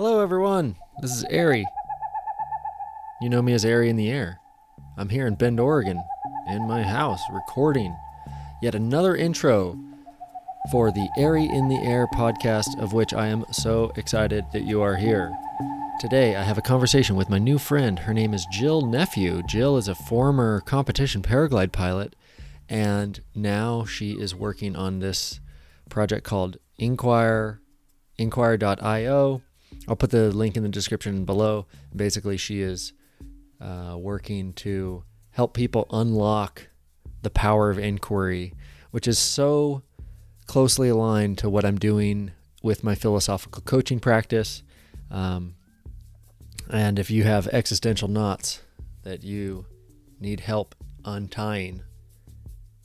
Hello, everyone. This is Ari. You know me as Ari in the Air. I'm here in Bend, Oregon, in my house, recording yet another intro for the Ari in the Air podcast, of which I am so excited that you are here. Today, I have a conversation with my new friend. Her name is Jill Nephew. Jill is a former competition paraglide pilot, and now she is working on this project called Inqwire, inqwire.io. I'll put the link in the description below. Basically, she is uh, working to help people unlock the power of inquiry, which is so closely aligned to what I'm doing with my philosophical coaching practice. Um, and if you have existential knots that you need help untying,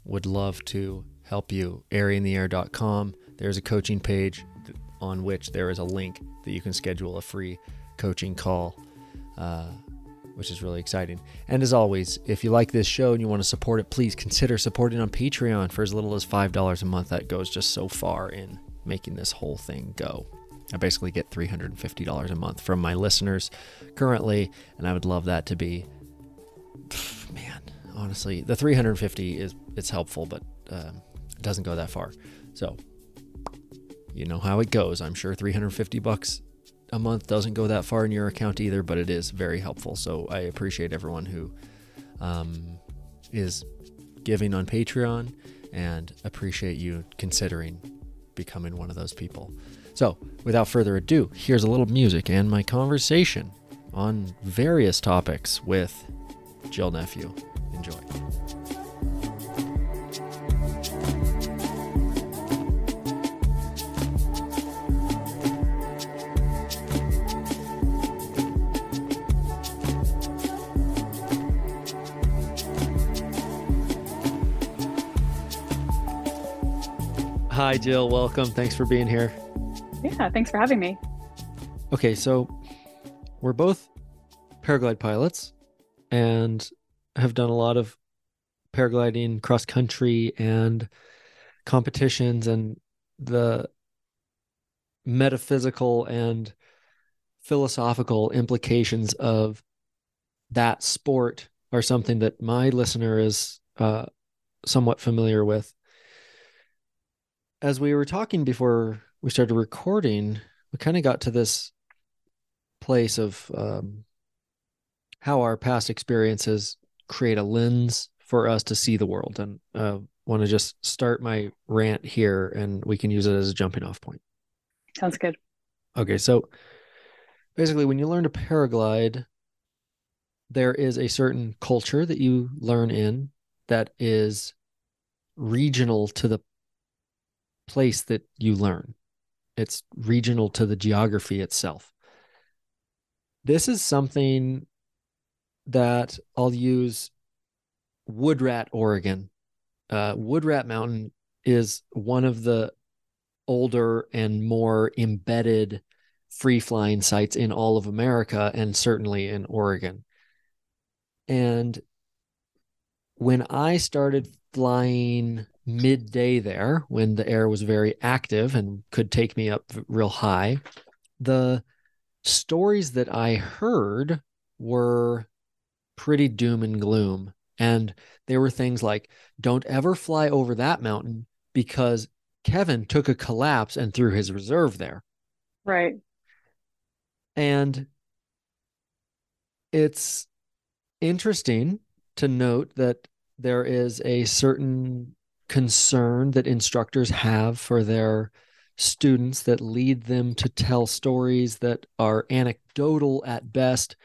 would love to help you. ariintheair.com. There's a coaching page on which there is a link that you can schedule a free coaching call, uh, which is really exciting. And as always, if you like this show and you want to support it, please consider supporting on Patreon for as little as $5 a month. That goes just so far in making this whole thing go. I basically get $350 a month from my listeners currently, and I would love that to be man, honestly, the 350 is it's helpful, but um, it doesn't go that far. So, you know how it goes. I'm sure 350 bucks a month doesn't go that far in your account either, but it is very helpful. So I appreciate everyone who um, is giving on Patreon and appreciate you considering becoming one of those people. So, without further ado, here's a little music and my conversation on various topics with Jill Nephew. Enjoy. Hi, Jill. Welcome. Thanks for being here. Yeah, thanks for having me. Okay, so we're both paraglide pilots and have done a lot of paragliding cross country and competitions and the metaphysical and philosophical implications of that sport are something that my listener is uh, somewhat familiar with. As we were talking before we started recording, we kind of got to this place of um, how our past experiences create a lens for us to see the world. And uh, want to just start my rant here, and we can use it as a jumping off point. Sounds good. Okay, so basically, when you learn to paraglide, there is a certain culture that you learn in that is regional to the place that you learn. It's regional to the geography itself. This is something that I'll use Woodrat, Oregon. Uh, Woodrat Mountain is one of the older and more embedded free flying sites in all of America and certainly in Oregon. And when I started flying midday there, when the air was very active and could take me up real high, the stories that I heard were pretty doom and gloom. And there were things like, don't ever fly over that mountain because Kevin took a collapse and threw his reserve there. Right. And it's interesting to note that there is a certain concern that instructors have for their students that lead them to tell stories that are anecdotal at best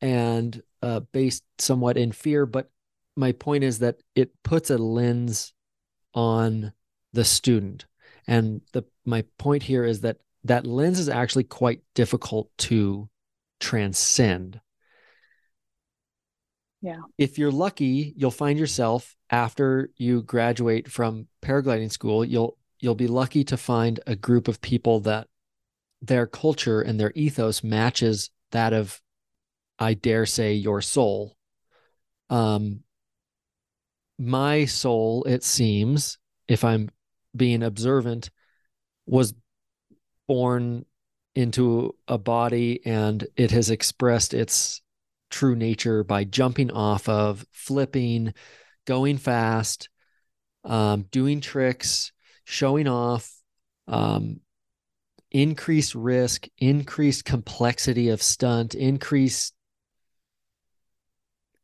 and uh, based somewhat in fear. But my point is that it puts a lens on the student. And the my point here is that that lens is actually quite difficult to transcend. Yeah. If you're lucky, you'll find yourself after you graduate from paragliding school, you'll you'll be lucky to find a group of people that their culture and their ethos matches that of I dare say your soul. Um my soul, it seems, if I'm being observant, was born into a body and it has expressed its true nature by jumping off of, flipping, going fast, um, doing tricks, showing off, um, increased risk, increased complexity of stunt, increased,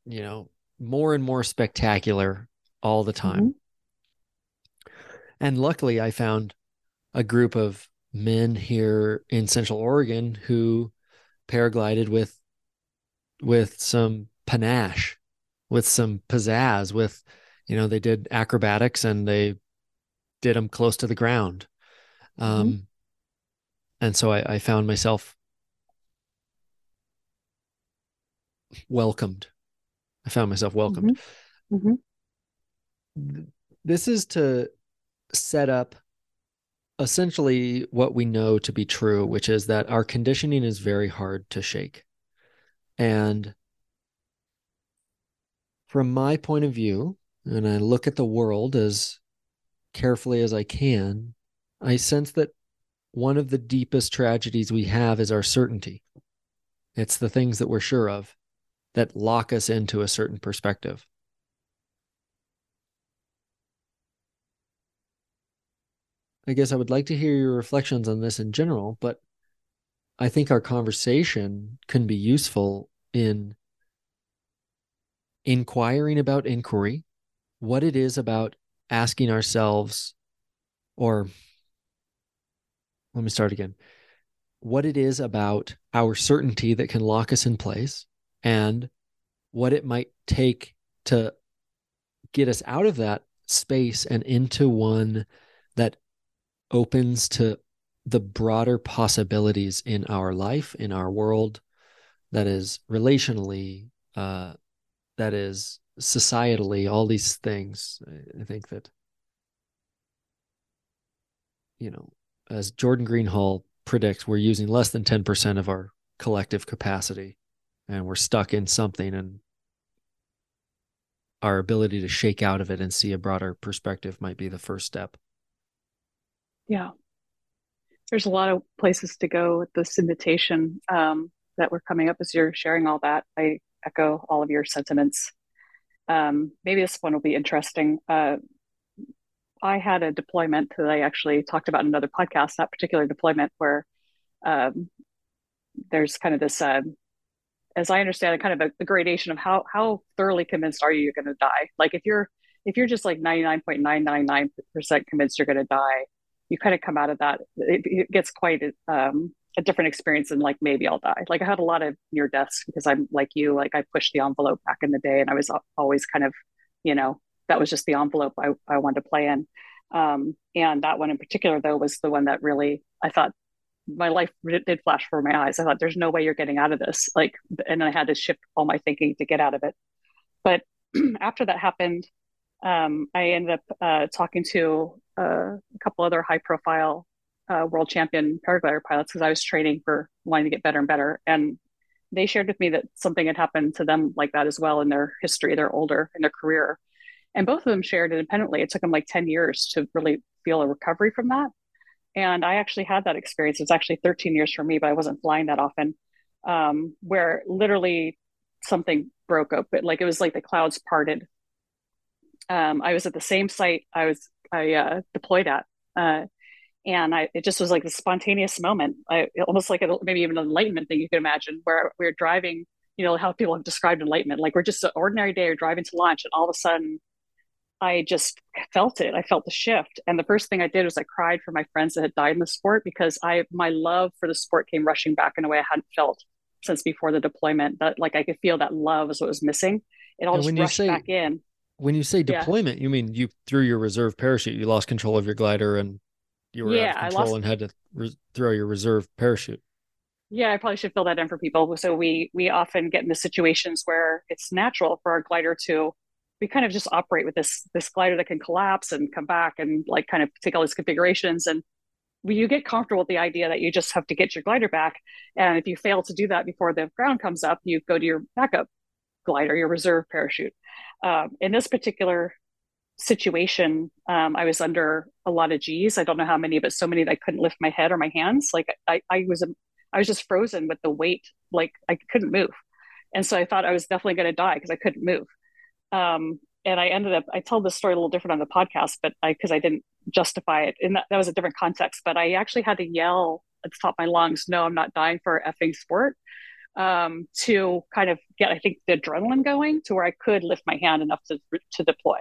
you know, more and more spectacular all the time. Mm-hmm. And luckily, I found a group of men here in Central Oregon who paraglided with with some panache, with some pizzazz, with you know they did acrobatics and they did them close to the ground. Um, mm-hmm. And so I, I found myself welcomed. I found myself welcomed. Mm-hmm. Mm-hmm. This is to set up essentially what we know to be true, which is that our conditioning is very hard to shake. And from my point of view, and I look at the world as carefully as I can, I sense that one of the deepest tragedies we have is our certainty. It's the things that we're sure of that lock us into a certain perspective. I guess I would like to hear your reflections on this in general, but I think our conversation can be useful in inquiring about inquiry, what it is about asking ourselves, or let me start again, what it is about our certainty that can lock us in place, and what it might take to get us out of that space and into one that opens to the broader possibilities in our life, in our world, that is relationally, uh, that is societally, all these things. I think that, you know, as Jordan Greenhall predicts, we're using less than 10% of our collective capacity and we're stuck in something and our ability to shake out of it and see a broader perspective might be the first step. Yeah. There's a lot of places to go with this invitation um, that we're coming up as you're sharing all that. I echo all of your sentiments. Um, maybe this one will be interesting. Uh, I had a deployment that I actually talked about in another podcast, that particular deployment where um, there's kind of this, uh, as I understand it, kind of a, gradation of how how thoroughly convinced are you you're going to die. Like if you're if you're just like 99.999% convinced you're going to die, you kind of come out of that. It, it gets quite um, a different experience than like maybe I'll die. Like I had a lot of near deaths because I'm like you. Like I pushed the envelope back in the day, and I was always kind of, you know, that was just the envelope I, I wanted to play in. Um, and that one in particular, though, was the one that really I thought my life did flash before my eyes. I thought, there's no way you're getting out of this. Like, and I had to shift all my thinking to get out of it. But after that happened, um, I ended up uh, talking to uh, a couple other high profile uh, world champion paraglider pilots because I was training for wanting to get better and better. And they shared with me that something had happened to them like that as well in their history. They're older in their career. And both of them shared independently. It took them like 10 years to really feel a recovery from that. And I actually had that experience. It's actually 13 years for me, but I wasn't flying that often, um, where literally something broke open. Like it was like the clouds parted. Um, I was at the same site I was I uh, deployed at. Uh, and I, it just was like a spontaneous moment, I, almost like a, maybe even an enlightenment thing you could imagine, where we are driving, you know, how people have described enlightenment. Like we're just an ordinary day, or driving to lunch, and all of a sudden, I just felt it. I felt the shift, and the first thing I did was I cried for my friends that had died in the sport because I my love for the sport came rushing back in a way I hadn't felt since before the deployment. That like I could feel that love is what was missing. It all and just rushed say, back in. When you say deployment, yeah. you mean you threw your reserve parachute, you lost control of your glider, and you were yeah, out of control lost... and had to re- throw your reserve parachute. Yeah, I probably should fill that in for people. So we we often get into situations where it's natural for our glider to we kind of just operate with this this glider that can collapse and come back and like kind of take all these configurations and you get comfortable with the idea that you just have to get your glider back and if you fail to do that before the ground comes up you go to your backup glider your reserve parachute um, in this particular situation, um, I was under a lot of G's. I don't know how many, but so many that I couldn't lift my head or my hands. Like I, I was, I was just frozen with the weight. Like I couldn't move, and so I thought I was definitely going to die because I couldn't move. Um, and I ended up, I told this story a little different on the podcast, but I because I didn't justify it, and that, that was a different context. But I actually had to yell at the top of my lungs, "No, I'm not dying for effing sport." Um, to kind of get, I think, the adrenaline going to where I could lift my hand enough to to deploy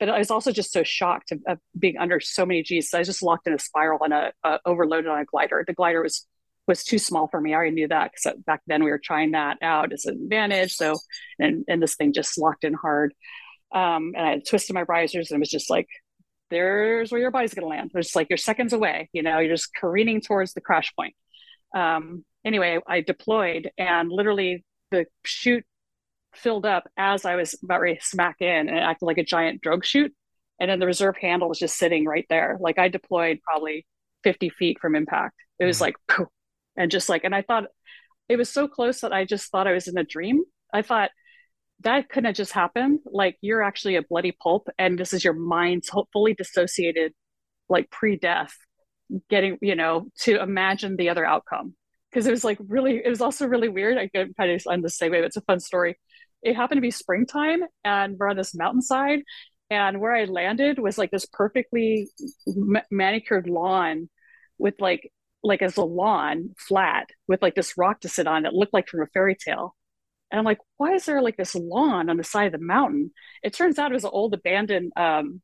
but I was also just so shocked of, of being under so many G's. So I was just locked in a spiral and a, a, overloaded on a glider. The glider was was too small for me. I already knew that because back then we were trying that out as an advantage. So and and this thing just locked in hard. Um, and I twisted my risers and it was just like, there's where your body's going to land. It's like you're seconds away. You know, you're just careening towards the crash point. Um, anyway, I deployed and literally the chute filled up as I was about ready to smack in and it acted like a giant drogue chute. And then the reserve handle was just sitting right there. Like I deployed probably 50 feet from impact. It was mm-hmm. like, poof, and just like, and I thought it was so close that I just thought I was in a dream. I thought that couldn't have just happened. Like you're actually a bloody pulp, and this is your mind's fully dissociated, like pre death, getting, you know, to imagine the other outcome. Because it was like really, it was also really weird. I could kind of end the same way, but it's a fun story it happened to be springtime and we're on this mountainside and where i landed was like this perfectly manicured lawn with like like as a lawn flat with like this rock to sit on that looked like from a fairy tale. And i'm like why is there like this lawn on the side of the mountain? It turns out it was an old abandoned um,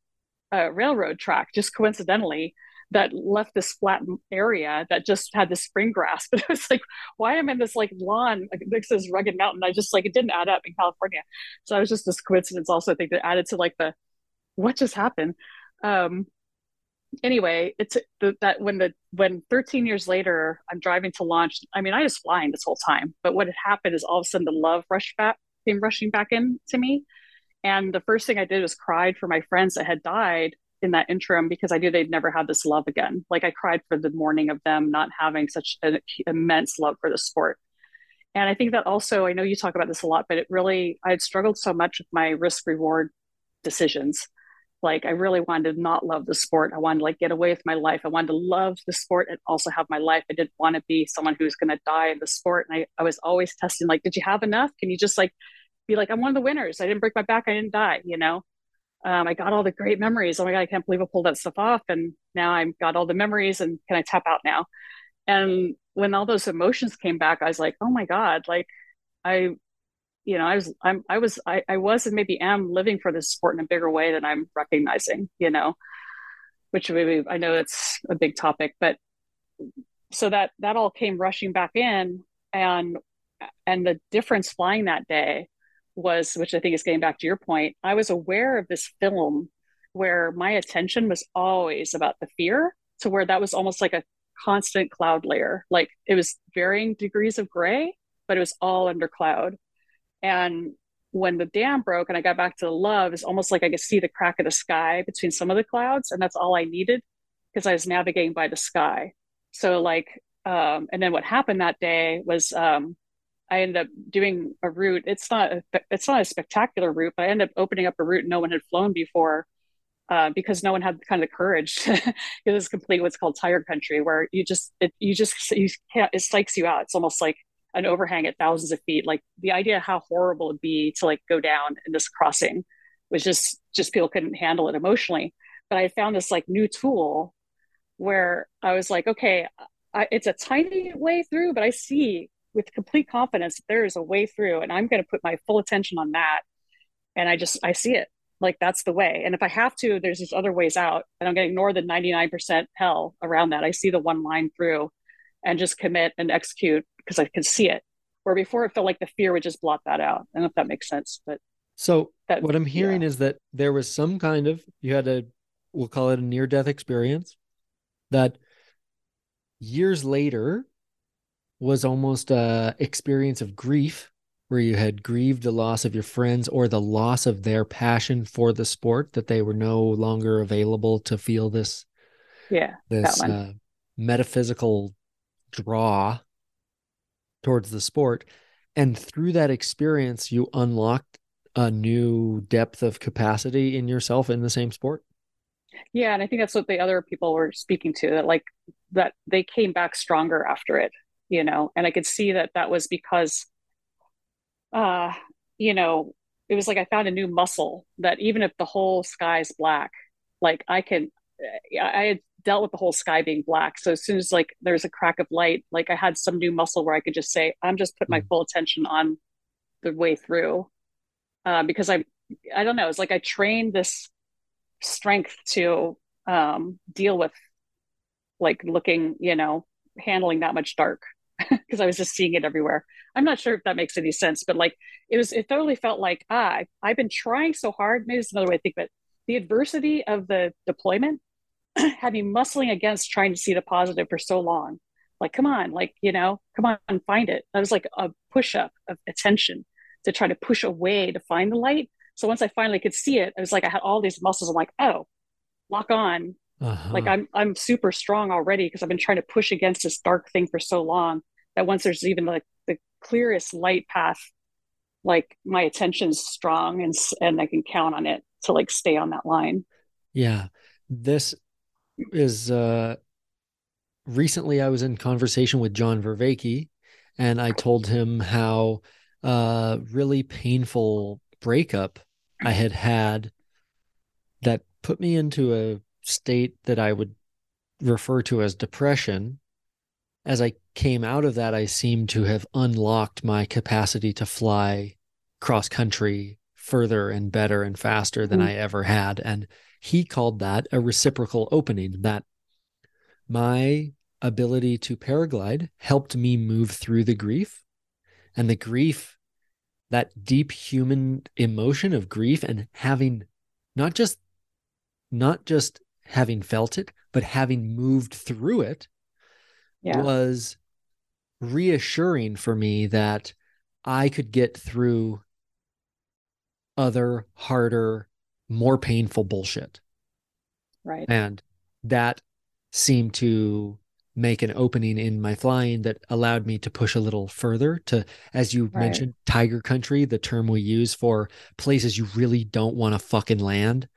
uh, railroad track just coincidentally that left this flat area that just had the spring grass. But it was like, why am I in this like lawn like, this rugged mountain? I just like it didn't add up in California. So I was just this coincidence also I think that added to like the what just happened. Um anyway, it's the, that when the when 13 years later I'm driving to launch, I mean I was flying this whole time, but what had happened is all of a sudden the love rushed back came rushing back in to me. And the first thing I did was cried for my friends that had died in that interim because I knew they'd never have this love again. Like I cried for the mourning of them not having such an immense love for the sport. And I think that also, I know you talk about this a lot, but it really, I had struggled so much with my risk reward decisions. Like I really wanted to not love the sport. I wanted to like get away with my life. I wanted to love the sport and also have my life. I didn't want to be someone who's going to die in the sport. And I, I was always testing, like, did you have enough? Can you just like be like, I'm one of the winners. I didn't break my back. I didn't die, you know? Um, I got all the great memories. Oh my God, I can't believe I pulled that stuff off. And now I've got all the memories and can I tap out now? And when all those emotions came back, I was like, oh my God, like I, you know, I was, I'm, I was, I, I was and maybe am living for this sport in a bigger way than I'm recognizing, you know, which maybe I know it's a big topic, but so that, that all came rushing back in and, and the difference flying that day was, which I think is getting back to your point, I was aware of this film where my attention was always about the fear to where that was almost like a constant cloud layer. Like it was varying degrees of gray, but it was all under cloud. And when the dam broke and I got back to the love, it's almost like I could see the crack of the sky between some of the clouds. And that's all I needed because I was navigating by the sky. So like, um, and then what happened that day was um, I ended up doing a route. It's not a, it's not a spectacular route, but I ended up opening up a route no one had flown before uh, because no one had kind of the courage. it was complete what's called tiger country, where you just it, you just you can't it psychs you out. It's almost like an overhang at thousands of feet. Like the idea how horrible it'd be to like go down in this crossing was just just people couldn't handle it emotionally. But I found this like new tool where I was like, okay, I, it's a tiny way through, but I see with complete confidence there is a way through and i'm going to put my full attention on that. And i just i see it. Like that's the way. And if i have to there's these other ways out and i'm going to ignore the 99% hell around that. I see the one line through and just commit and execute because i can see it. Where before it felt like the fear would just blot that out. I don't know if that makes sense but so that, what i'm hearing yeah. is that there was some kind of you had a we'll call it a near death experience that years later was almost a experience of grief where you had grieved the loss of your friends or the loss of their passion for the sport that they were no longer available to feel this yeah this uh, metaphysical draw towards the sport. And through that experience you unlocked a new depth of capacity in yourself in the same sport. Yeah, and I think that's what the other people were speaking to that like that they came back stronger after it, you know. And I could see that that was because uh, you know, it was like I found a new muscle that even if the whole sky's black, like I can I had dealt with the whole sky being black. So as soon as like there's a crack of light, like I had some new muscle where I could just say, I'm just put my mm. full attention on the way through. Uh, because I I don't know, it's like I trained this strength to um, deal with like looking, you know, handling that much dark because I was just seeing it everywhere. I'm not sure if that makes any sense, but like it was, it totally felt like, ah, I've been trying so hard. Maybe it's another way to think, but the adversity of the deployment had me muscling against trying to see the positive for so long. Like, come on, like, you know, come on, and find it. That was like a push up of attention to try to push away to find the light. So once I finally could see it, it was like I had all these muscles. I'm like, oh, lock on. Uh-huh. Like I'm I'm super strong already because I've been trying to push against this dark thing for so long that once there's even like the clearest light path, like my attention's strong and and I can count on it to like stay on that line. Yeah. This is uh recently I was in conversation with John Vervaeke and I told him how uh really painful breakup I had had that put me into a state that I would refer to as depression. As I came out of that, I seemed to have unlocked my capacity to fly cross country further and better and faster than mm. I ever had. And he called that a reciprocal opening, that my ability to paraglide helped me move through the grief. And the grief, that deep human emotion of grief and having not just not just having felt it, but having moved through it yeah. was reassuring for me that I could get through other, harder, more painful bullshit. Right. And that seemed to make an opening in my flying that allowed me to push a little further to as you right. mentioned tiger country the term we use for places you really don't want to fucking land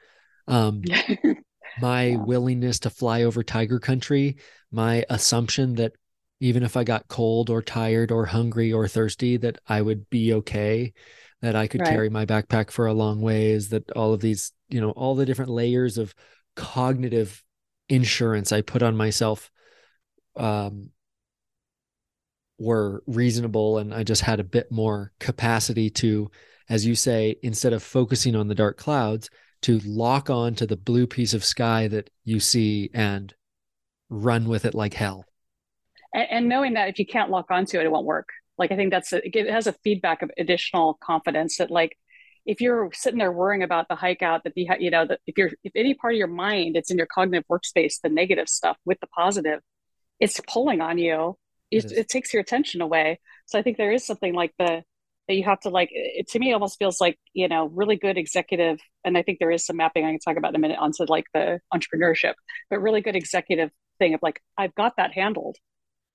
um my yeah. willingness to fly over tiger country my assumption that even if i got cold or tired or hungry or thirsty that i would be okay that i could right. carry my backpack for a long ways that all of these you know all the different layers of cognitive insurance i put on myself um were reasonable and i just had a bit more capacity to as you say instead of focusing on the dark clouds to lock on to the blue piece of sky that you see and run with it like hell. And, and knowing that if you can't lock onto it, it won't work. Like I think that's a, it has a feedback of additional confidence that like if you're sitting there worrying about the hike out that the you know that if you're if any part of your mind it's in your cognitive workspace the negative stuff with the positive it's pulling on you it, it, it takes your attention away so i think there is something like the that you have to like it to me almost feels like you know really good executive and i think there is some mapping i can talk about in a minute onto like the entrepreneurship but really good executive thing of like i've got that handled.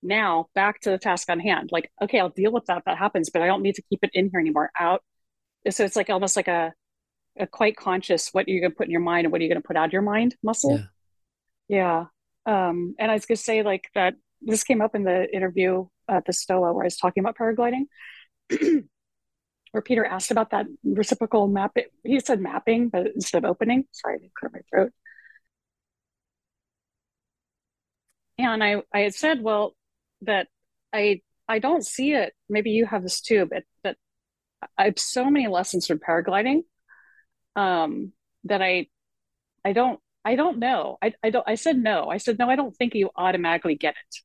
Now back to the task on hand. Like okay i'll deal with that if that happens but i don't need to keep it in here anymore. Out so it's like almost like a a quite conscious what you're going to put in your mind and what are you going to put out of your mind muscle. Yeah, yeah. um and i was going to say like that this came up in the interview at the stoa where i was talking about paragliding where Peter asked about that reciprocal map. He said mapping, but instead of opening. Sorry, I clear my throat. And I, I had said, well, that I, I don't see it. Maybe you have this too, but that I have so many lessons from paragliding, um, that I, I don't, I don't know. I, I don't. I said no. I said no. I don't think you automatically get it.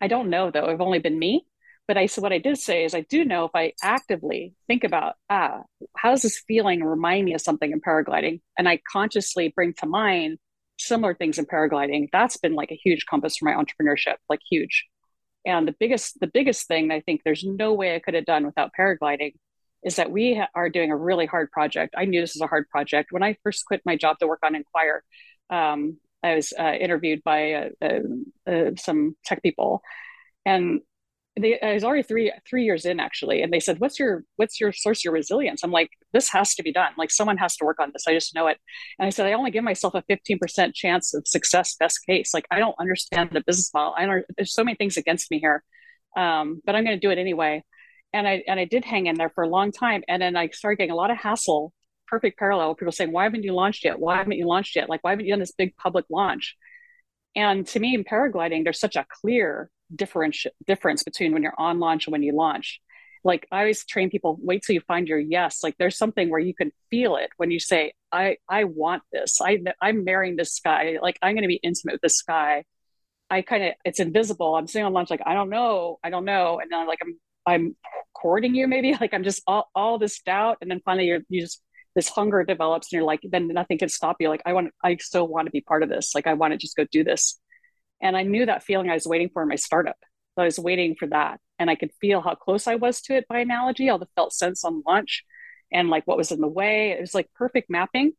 I don't know though. I've only been me but I said what I did say is I do know if I actively think about ah how does this feeling remind me of something in paragliding, and I consciously bring to mind similar things in paragliding. That's been like a huge compass for my entrepreneurship, like huge. And the biggest the biggest thing I think there's no way I could have done without paragliding is that we are doing a really hard project. I knew this was a hard project when I first quit my job to work on Inqwire. Um, I was uh, interviewed by uh, uh, uh some tech people, and they, I was already three three years in actually, and they said, "What's your what's your source your resilience?" I'm like, "This has to be done. Like someone has to work on this. I just know it." And I said, "I only give myself a 15% chance of success, best case. Like I don't understand the business model. I don't. There's so many things against me here, um, but I'm going to do it anyway." And I and I did hang in there for a long time, and then I started getting a lot of hassle. Perfect parallel. People saying, "Why haven't you launched yet? Why haven't you launched yet? Like why haven't you done this big public launch?" And to me, in paragliding, there's such a clear difference difference between when you're on launch and when you launch. Like I always train people, wait till you find your yes. Like there's something where you can feel it when you say, I I want this. I I'm marrying this guy. Like I'm going to be intimate with this guy. I kind of it's invisible. I'm sitting on launch like I don't know, I don't know, and then I'm like I'm I'm courting you maybe. Like I'm just all all this doubt, and then finally you're you just this hunger develops, and you're like then nothing can stop you. Like I want I still want to be part of this. Like I want to just go do this. And I knew that feeling I was waiting for in my startup. So I was waiting for that. And I could feel how close I was to it by analogy, all the felt sense on launch and like what was in the way. It was like perfect mapping.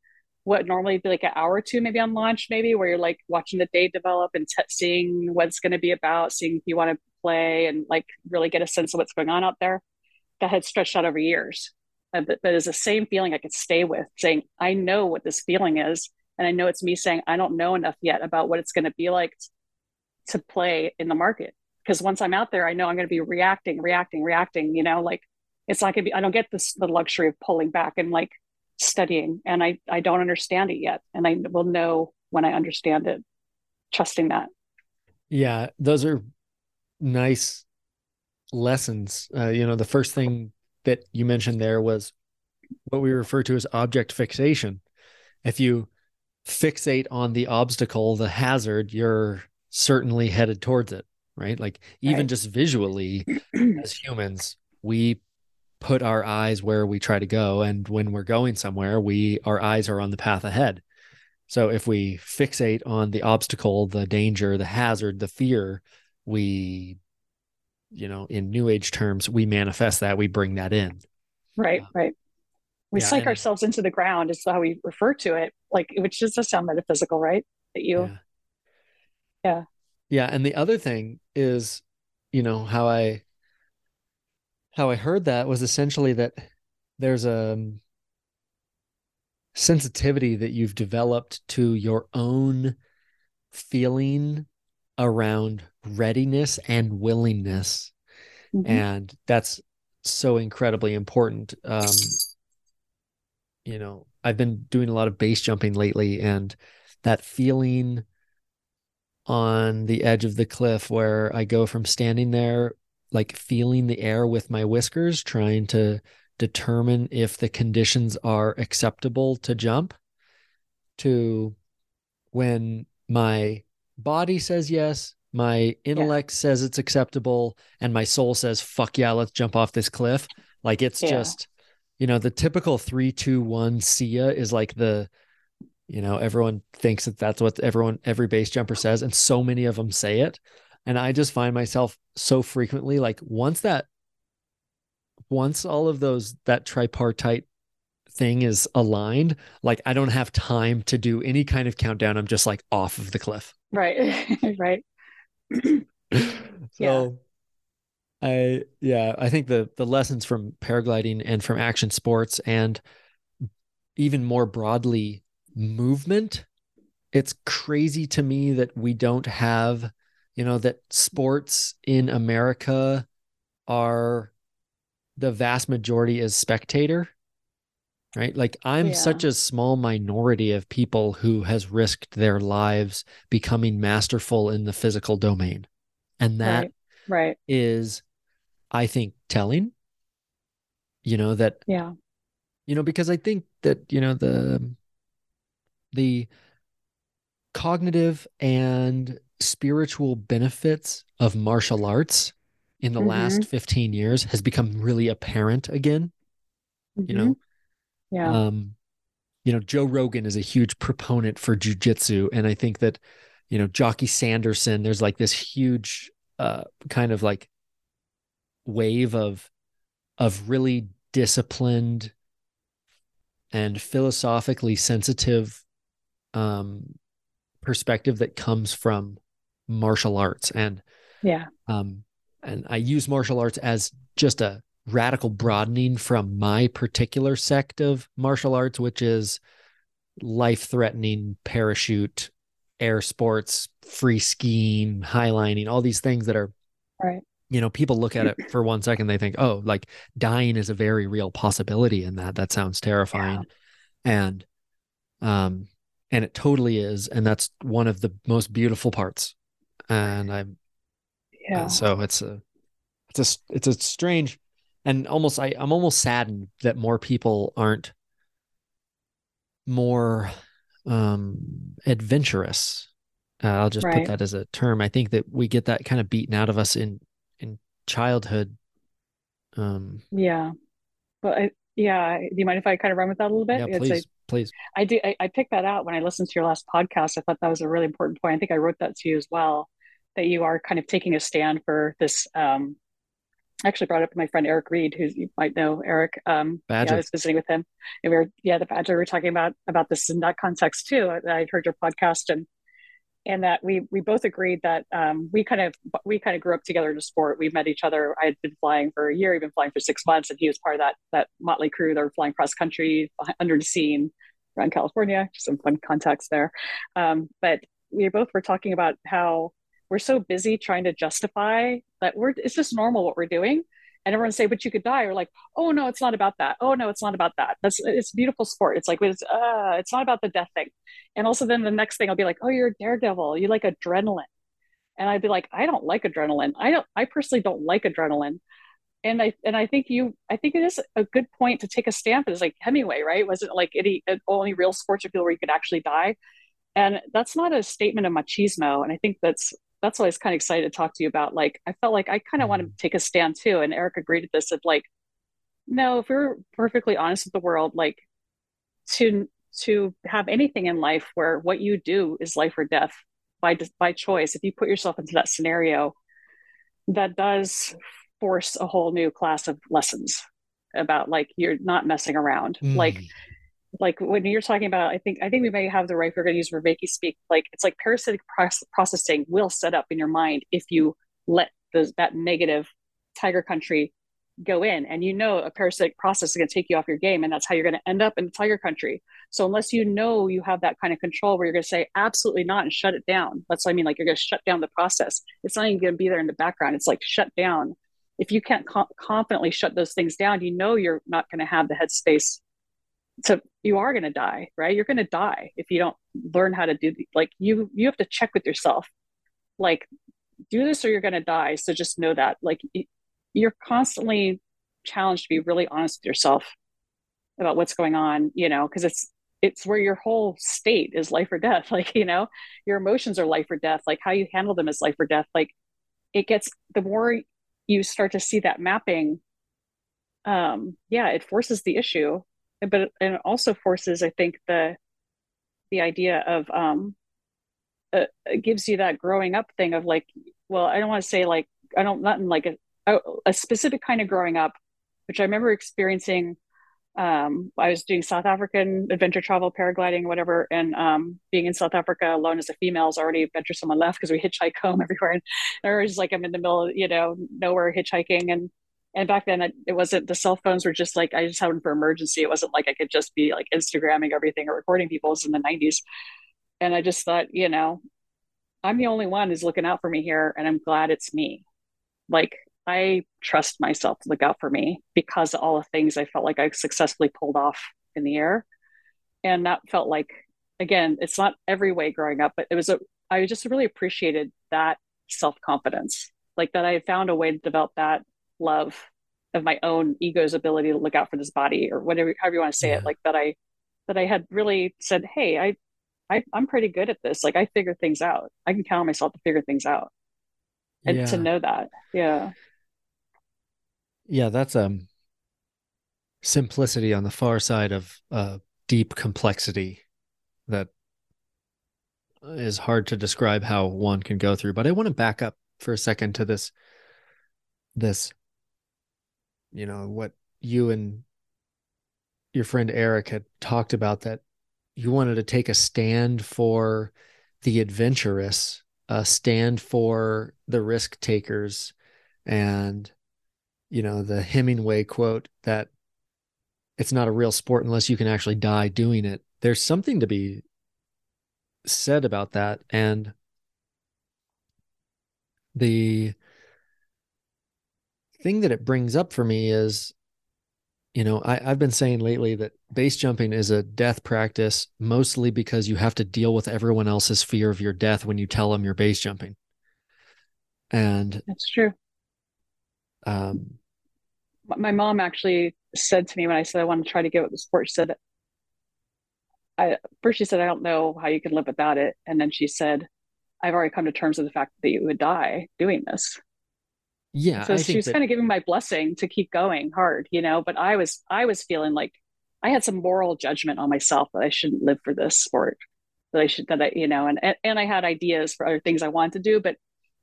What normally be like an hour or two, maybe on launch, maybe where you're like watching the day develop and t- seeing what it's going to be about, seeing if you want to play and like really get a sense of what's going on out there. That had stretched out over years. But, but it's the same feeling I could stay with, saying, I know what this feeling is. And I know it's me saying, I don't know enough yet about what it's going to be like to play in the market because once I'm out there, I know I'm going to be reacting, reacting, reacting. You know, like it's not going to be. I don't get this the luxury of pulling back and like studying, and I I don't understand it yet, and I will know when I understand it. Trusting that. Yeah, those are nice lessons. Uh, you know, the first thing that you mentioned there was what we refer to as object fixation. If you fixate on the obstacle, the hazard, you're certainly headed towards it, right? Like even right. just visually as humans, we put our eyes where we try to go and when we're going somewhere, we our eyes are on the path ahead. So if we fixate on the obstacle, the danger, the hazard, the fear, we you know, in new age terms, we manifest that, we bring that in. Right, right. We yeah, psych ourselves into the ground is how we refer to it, like which just does sound metaphysical, right? That you yeah yeah. Yeah and the other thing is you know how i how i heard that was essentially that there's a sensitivity that you've developed to your own feeling around readiness and willingness. Mm-hmm. and that's so incredibly important. Um you know i've been doing a lot of base jumping lately and that feeling on the edge of the cliff where I go from standing there, like feeling the air with my whiskers, trying to determine if the conditions are acceptable to jump, to when my body says yes, my intellect yeah. says it's acceptable, and my soul says, fuck yeah, let's jump off this cliff. Like it's yeah. just, you know, the typical three, two, one, see ya is like the you know, everyone thinks that that's what everyone, every base jumper says, and so many of them say it. And I just find myself so frequently like once that, once all of those, that tripartite thing is aligned, like I don't have time to do any kind of countdown. I'm just like off of the cliff. Right. right. so yeah. I, yeah, I think the, the lessons from paragliding and from action sports and even more broadly movement. It's crazy to me that we don't have, you know, that sports in America are the vast majority is spectator, right? Like I'm yeah. such a small minority of people who has risked their lives becoming masterful in the physical domain. And that right, right. is, I think, telling, you know, that, yeah, you know, because I think that, you know, the, the cognitive and spiritual benefits of martial arts in the mm-hmm. last 15 years has become really apparent again mm-hmm. you know yeah um you know joe rogan is a huge proponent for jujitsu and i think that you know jockey sanderson there's like this huge uh kind of like wave of of really disciplined and philosophically sensitive um, perspective that comes from martial arts and yeah um and I use martial arts as just a radical broadening from my particular sect of martial arts, which is life threatening parachute, air sports, free skiing, highlining, all these things that are, right. you know, people look at it for one second, they think, oh, like dying is a very real possibility in that. That sounds terrifying. Yeah. And, um, and it totally is. And that's one of the most beautiful parts. And I'm, yeah. so it's a, it's a, it's a strange, and almost I, I'm almost saddened that more people aren't more um, adventurous. Uh, I'll just right. put that as a term. I think that we get that kind of beaten out of us in in childhood. Um, yeah, but I, yeah, do you mind if I kind of run with that a little bit? Yeah, please, I, please. I do. I, I picked that out when I listened to your last podcast. I thought that was a really important point. I think I wrote that to you as well. That you are kind of taking a stand for this um, actually brought up my friend Eric Reed, who you might know Eric. Um, Badger. Yeah, I was visiting with him, and we were yeah the Badger. We were talking about about this in that context too. I, would heard your podcast and and that we we both agreed that um, we kind of we kind of grew up together in a sport. We met each other. I had been flying for a year, he'd been flying for six months, and he was part of that that motley crew that were flying cross country under the scene around California. Just some fun context there. Um, but we both were talking about how we're so busy trying to justify that we're it's just normal what we're doing and everyone say but you could die or like oh no it's not about that. Oh no it's not about that. That's it's a beautiful sport. It's like it's uh it's not about the death thing. And also then the next thing i'll be like oh you're a daredevil. You like adrenaline. And i'd be like i don't like adrenaline. I don't i personally don't like adrenaline. And i and i think you i think it is a good point to take a stamp it's like hemingway right? Wasn't like any only real sports are people where you could actually die? And that's not a statement of machismo. And i think that's that's why I was kind of excited to talk to you about. Like, I felt like I kind of want to mm. take a stand too. And Eric agreed with this of like, no, if we're perfectly honest with the world, like to to have anything in life where what you do is life or death by by choice, if you put yourself into that scenario, that does force a whole new class of lessons about like you're not messing around. Mm. Like like when you're talking about i think i think we may have the right we're going to use Vervaeke speak like it's like parasitic processing will set up in your mind if you let those that negative tiger country go in. And you know a parasitic process is going to take you off your game and that's how you're going to end up in tiger country. So unless you know you have that kind of control where you're going to say absolutely not and shut it down that's what i mean like you're going to shut down the process. It's not even going to be there in the background. It's like shut down. If you can't co- confidently shut those things down you know you're not going to have the headspace so you are going to die right? You're going to die if you don't learn how to do like you you have to check with yourself. Like do this or you're going to die. So just know that like you're constantly challenged to be really honest with yourself about what's going on you know because it's it's where your whole state is life or death like you know? Your emotions are life or death like how you handle them is life or death. Like it gets the more you start to see that mapping um yeah it forces the issue but and it also forces i think the the idea of um uh, gives you that growing up thing of like well i don't want to say like i don't not in like a, a specific kind of growing up which i remember experiencing um, I was doing South African adventure travel, paragliding, whatever, and um, being in South Africa alone as a female is already adventuresome on left because we hitchhike home everywhere, and or just like I'm in the middle, of, you know, nowhere hitchhiking, and and back then it, wasn't the cell phones were just like i just had them for emergency. It wasn't like i could just be like instagramming everything or recording people. It was in the 90s and i just thought you know i'm the only one who's looking out for me here and i'm glad it's me. Like i trust myself to look out for me because of all the things i felt like i successfully pulled off in the air. And that felt like again it's not every way growing up but it was a i just really appreciated that self-confidence. Like that i found a way to develop that love of my own ego's ability to look out for this body or whatever however you want to say yeah. it like that i that i had really said hey I, I i'm pretty good at this. Like i figure things out. I can count on myself to figure things out. And yeah. to know that. Yeah. Yeah that's um simplicity on the far side of uh deep complexity that is hard to describe how one can go through. But i want to back up for a second to this this you know what you and your friend Eric had talked about that you wanted to take a stand for the adventurous, a stand for the risk takers, and you know the Hemingway quote that it's not a real sport unless you can actually die doing it. There's something to be said about that and the thing that it brings up for me is you know I, i've been saying lately that base jumping is a death practice mostly because you have to deal with everyone else's fear of your death when you tell them you're base jumping and that's true um my mom actually said to me when i said i want to try to give up the sport she said I first she said, I don't know how you can live without it. And then she said, I've already come to terms with the fact that you would die doing this. Yeah. So she was that... kind of giving my blessing to keep going hard, you know, but I was I was feeling like I had some moral judgment on myself that I shouldn't live for this sport. That I should that I, you know, and and I had ideas for other things I wanted to do, but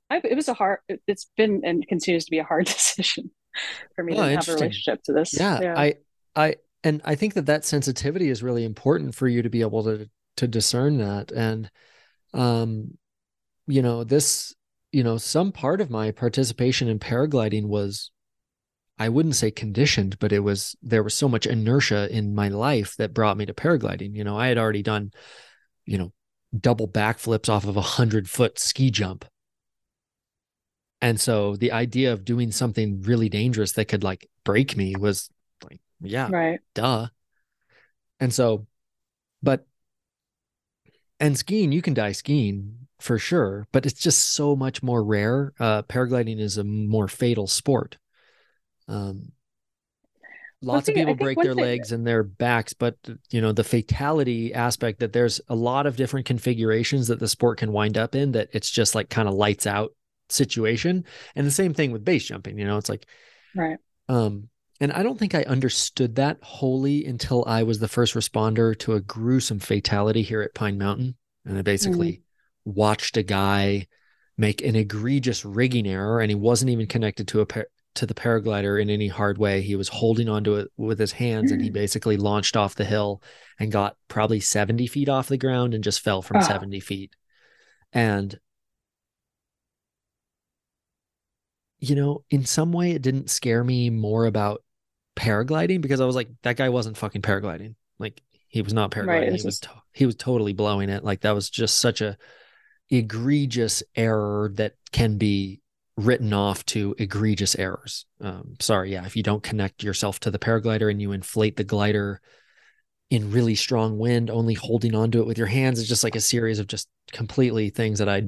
I, it was a hard it's been and continues to be a hard decision for me oh, to have a relationship to this. Yeah, yeah. I I and I think that that sensitivity is really important for you to be able to to discern that. And, um, you know, this, you know, some part of my participation in paragliding was, I wouldn't say conditioned, but it was there was so much inertia in my life that brought me to paragliding. You know, I had already done, you know, double backflips off of a hundred foot ski jump. And so the idea of doing something really dangerous that could like break me was like, yeah. Right. Duh. And so, but, and skiing, you can die skiing for sure, but it's just so much more rare. Uh, paragliding is a more fatal sport. Um, lots of people break their thing... legs and their backs, but you know, the fatality aspect that there's a lot of different configurations that the sport can wind up in that it's just like kind of lights out situation. And the same thing with base jumping, you know, it's like, right. Um, and I don't think I understood that wholly until I was the first responder to a gruesome fatality here at Pine Mountain. And I basically mm watched a guy make an egregious rigging error and he wasn't even connected to a par- to the paraglider in any hard way. He was holding onto it with his hands and he mm. basically launched off the hill and got probably 70 feet off the ground and just fell from oh. 70 feet. And you know, in some way it didn't scare me more about paragliding because I was like, that guy wasn't fucking paragliding. Like he was not paragliding. Right, he was to- he was totally blowing it. Like that was just such a egregious error that can be written off to egregious errors. Um, sorry, yeah, if you don't connect yourself to the paraglider and you inflate the glider in really strong wind, only holding onto it with your hands is just like a series of just completely things that I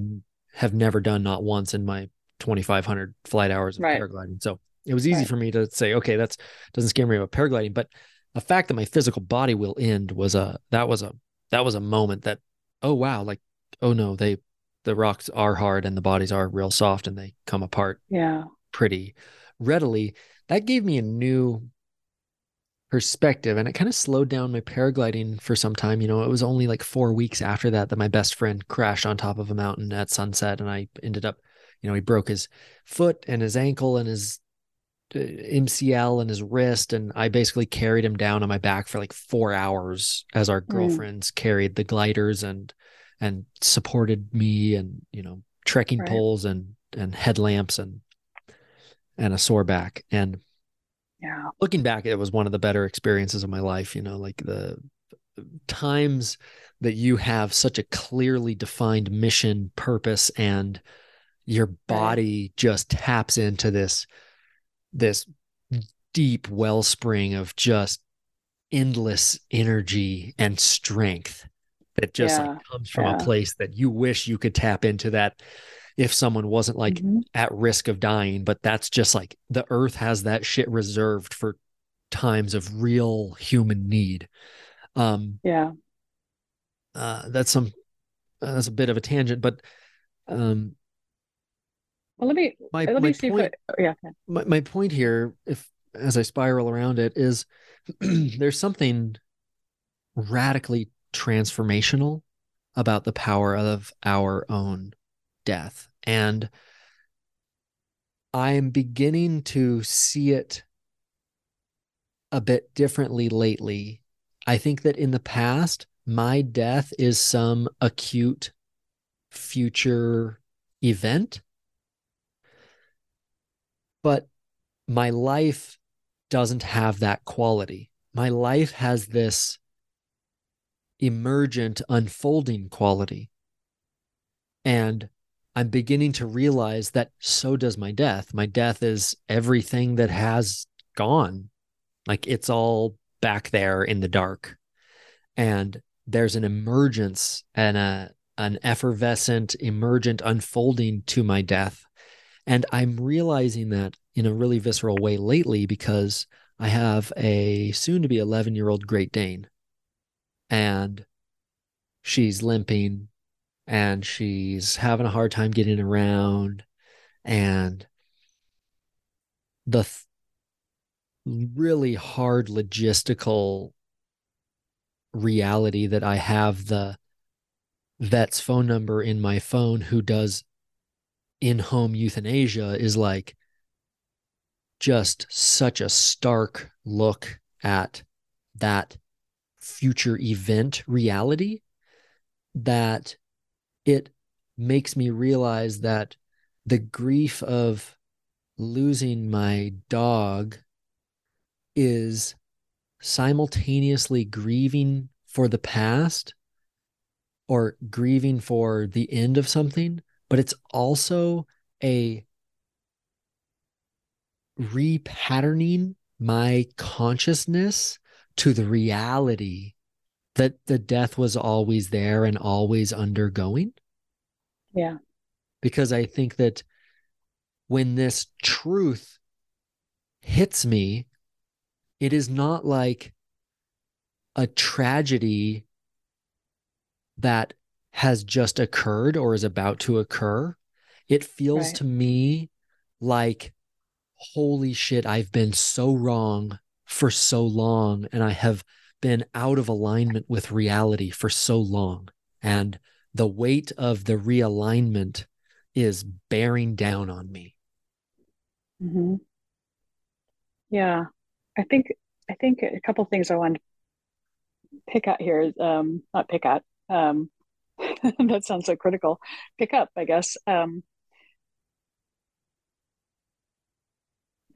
have never done, not once in my 2,500 flight hours of right. paragliding. So it was easy right. for me to say, okay, that's doesn't scare me about paragliding, but the fact that my physical body will end was a that was a that was a moment that oh wow, like oh no, they the rocks are hard and the bodies are real soft and they come apart yeah pretty readily. That gave me a new perspective and it kind of slowed down my paragliding for some time. You know, it was only like four weeks after that that my best friend crashed on top of a mountain at sunset and I ended up, you know, he broke his foot and his ankle and his MCL and his wrist, and I basically carried him down on my back for like four hours as our mm. girlfriends mm. carried the gliders and and supported me, and you know trekking right. poles and and headlamps and and a sore back. And yeah, looking back, it was one of the better experiences of my life. You know, like the times that you have such a clearly defined mission, purpose, and your body just taps into this this deep wellspring of just endless energy and strength that just yeah, like comes from yeah. a place that you wish you could tap into that if someone wasn't like mm-hmm. at risk of dying but that's just like the earth has that shit reserved for times of real human need um yeah uh that's some uh, that's a bit of a tangent but um well, let me my, let me see point, if I, yeah. My my point here, if as I spiral around it, is there's something radically transformational about the power of our own death, and I'm beginning to see it a bit differently lately. I think that in the past, my death is some acute future event But my life doesn't have that quality. My life has this emergent, unfolding quality. And I'm beginning to realize that so does my death. My death is everything that has gone. Like it's all back there in the dark. And there's an emergence and a an effervescent, emergent unfolding to my death. And I'm realizing that in a really visceral way lately because I have a soon to be 11 year old Great Dane. And she's limping and she's having a hard time getting around. And the th- really hard logistical reality that I have the vet's phone number in my phone who does in home euthanasia is like just such a stark look at that future event reality that it makes me realize that the grief of losing my dog is simultaneously grieving for the past or grieving for the end of something, but it's also a repatterning my consciousness to the reality that the death was always there and always undergoing. Yeah. Because I think that when this truth hits me, it is not like a tragedy that has just occurred or is about to occur. It feels right. to me like, holy shit, I've been so wrong for so long, and I have been out of alignment with reality for so long. And the weight of the realignment is bearing down on me. Mm-hmm. Yeah. I think I think a couple things I want to pick out here is um, not pick out. Um, that sounds so critical. Pick up, I guess. Um,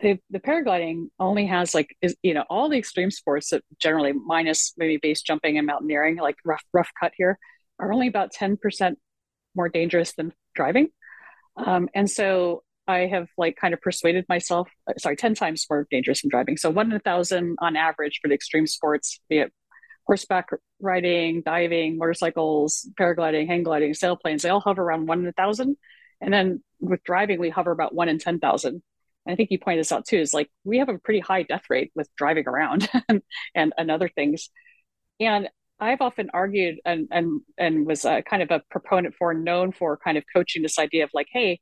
the the paragliding only has like is you know all the extreme sports that generally minus maybe base jumping and mountaineering like rough rough cut here are only about 10% more dangerous than driving um, and so I have like kind of persuaded myself, uh, sorry, 10 times more dangerous than driving. So one in a thousand on average for the extreme sports, be it horseback riding, diving, motorcycles, paragliding, hang gliding, sailplanes, they all hover around one in a thousand. And then with driving, we hover about one in 10,000. I think you pointed this out too, is like we have a pretty high death rate with driving around and, and, and other things. And I've often argued and and and was a kind of a proponent for, known for kind of coaching this idea of like, hey,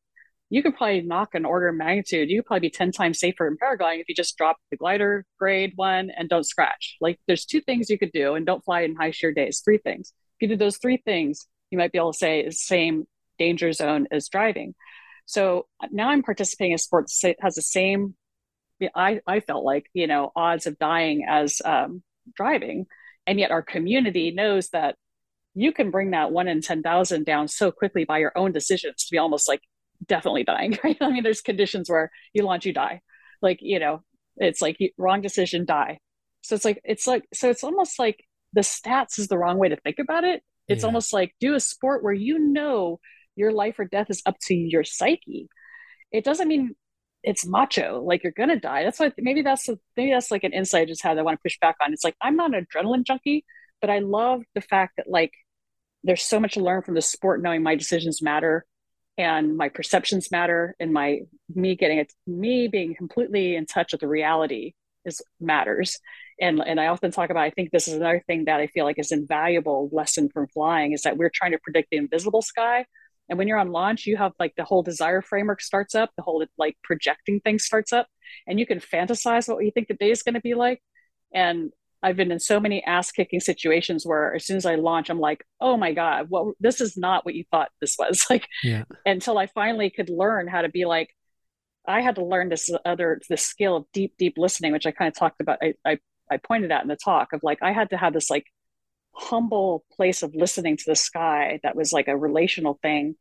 you could probably knock an order of magnitude. You could probably be 10 times safer in paragliding if you just drop the glider grade one and don't scratch. Like there's two things you could do and don't fly in high shear days. Three things. If you did those three things, you might be able to say is same danger zone as driving. So now I'm participating in sports that has the same, I, I felt like, you know, odds of dying as um, driving. And yet our community knows that you can bring that one in 10,000 down so quickly by your own decisions to be almost like definitely dying, right? I mean, there's conditions where you launch, you die. Like, you know, it's like wrong decision, die. So it's like, it's like, so it's almost like the stats is the wrong way to think about it. It's yeah. almost like do a sport where you know your life or death is up to your psyche. It doesn't mean it's macho, like you're gonna die. That's why maybe that's a, maybe that's like an insight I just had I want to push back on. It's like I'm not an adrenaline junkie, but I love the fact that like there's so much to learn from the sport, knowing my decisions matter and my perceptions matter and my me getting it me being completely in touch with the reality is matters and and i often talk about i think this is another thing that i feel like is invaluable lesson from flying is that we're trying to predict the invisible sky and when you're on launch you have like the whole desire framework starts up the whole like projecting thing starts up and you can fantasize what you think the day is going to be like and I've been in so many ass kicking situations where as soon as I launch, I'm like, oh my God, well, this is not what you thought this was. Like, yeah. until I finally could learn how to be like, I had to learn this other, this skill of deep, deep listening, which I kind of talked about. I, I, I pointed out in the talk of like, I had to have this like humble place of listening to the sky that was like a relational thing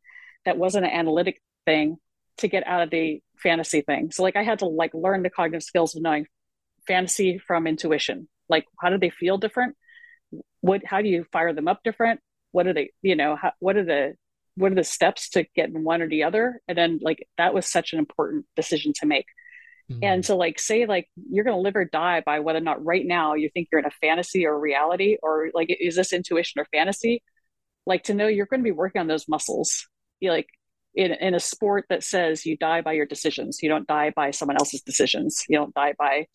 that wasn't an analytic thing to get out of the fantasy thing. So like I had to like learn the cognitive skills of knowing fantasy from intuition. Like how do they feel different? What how do you fire them up different? What are they, you know, how, what are the what are the steps to get in one or the other? And then like that was such an important decision to make. Mm-hmm. And to like say like you're going to live or die by whether or not right now you think you're in a fantasy or reality or like is this intuition or fantasy? Like to know you're going to be working on those muscles. You like in, in a sport that says you die by your decisions you don't die by someone else's decisions you don't die by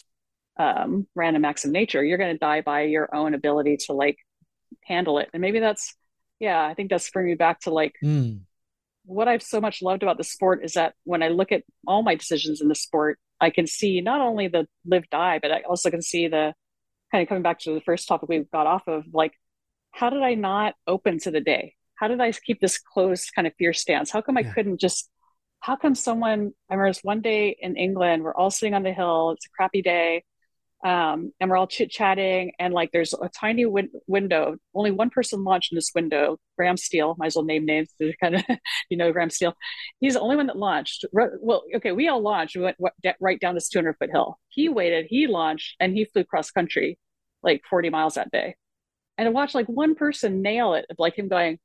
um, random acts of nature you're going to die by your own ability to like handle it and maybe that's yeah i think that's bringing me back to like mm. what i've so much loved about the sport is that when i look at all my decisions in the sport i can see not only the live die but i also can see the kind of coming back to the first topic we got off of like how did i not open to the day how did I keep this closed kind of fear stance? How come I yeah. couldn't just, how come someone, I remember one day in England, we're all sitting on the hill, it's a crappy day. Um, and we're all chit chatting, and like there's a tiny win- window. Only one person launched in this window. Graham Steele, might as well name names. Kind of, you know, Graham Steele. He's the only one that launched. Well, okay, we all launched. We went right down this 200 foot hill. He waited. He launched, and he flew cross country, like 40 miles that day. And to watch like one person nail it, like him going,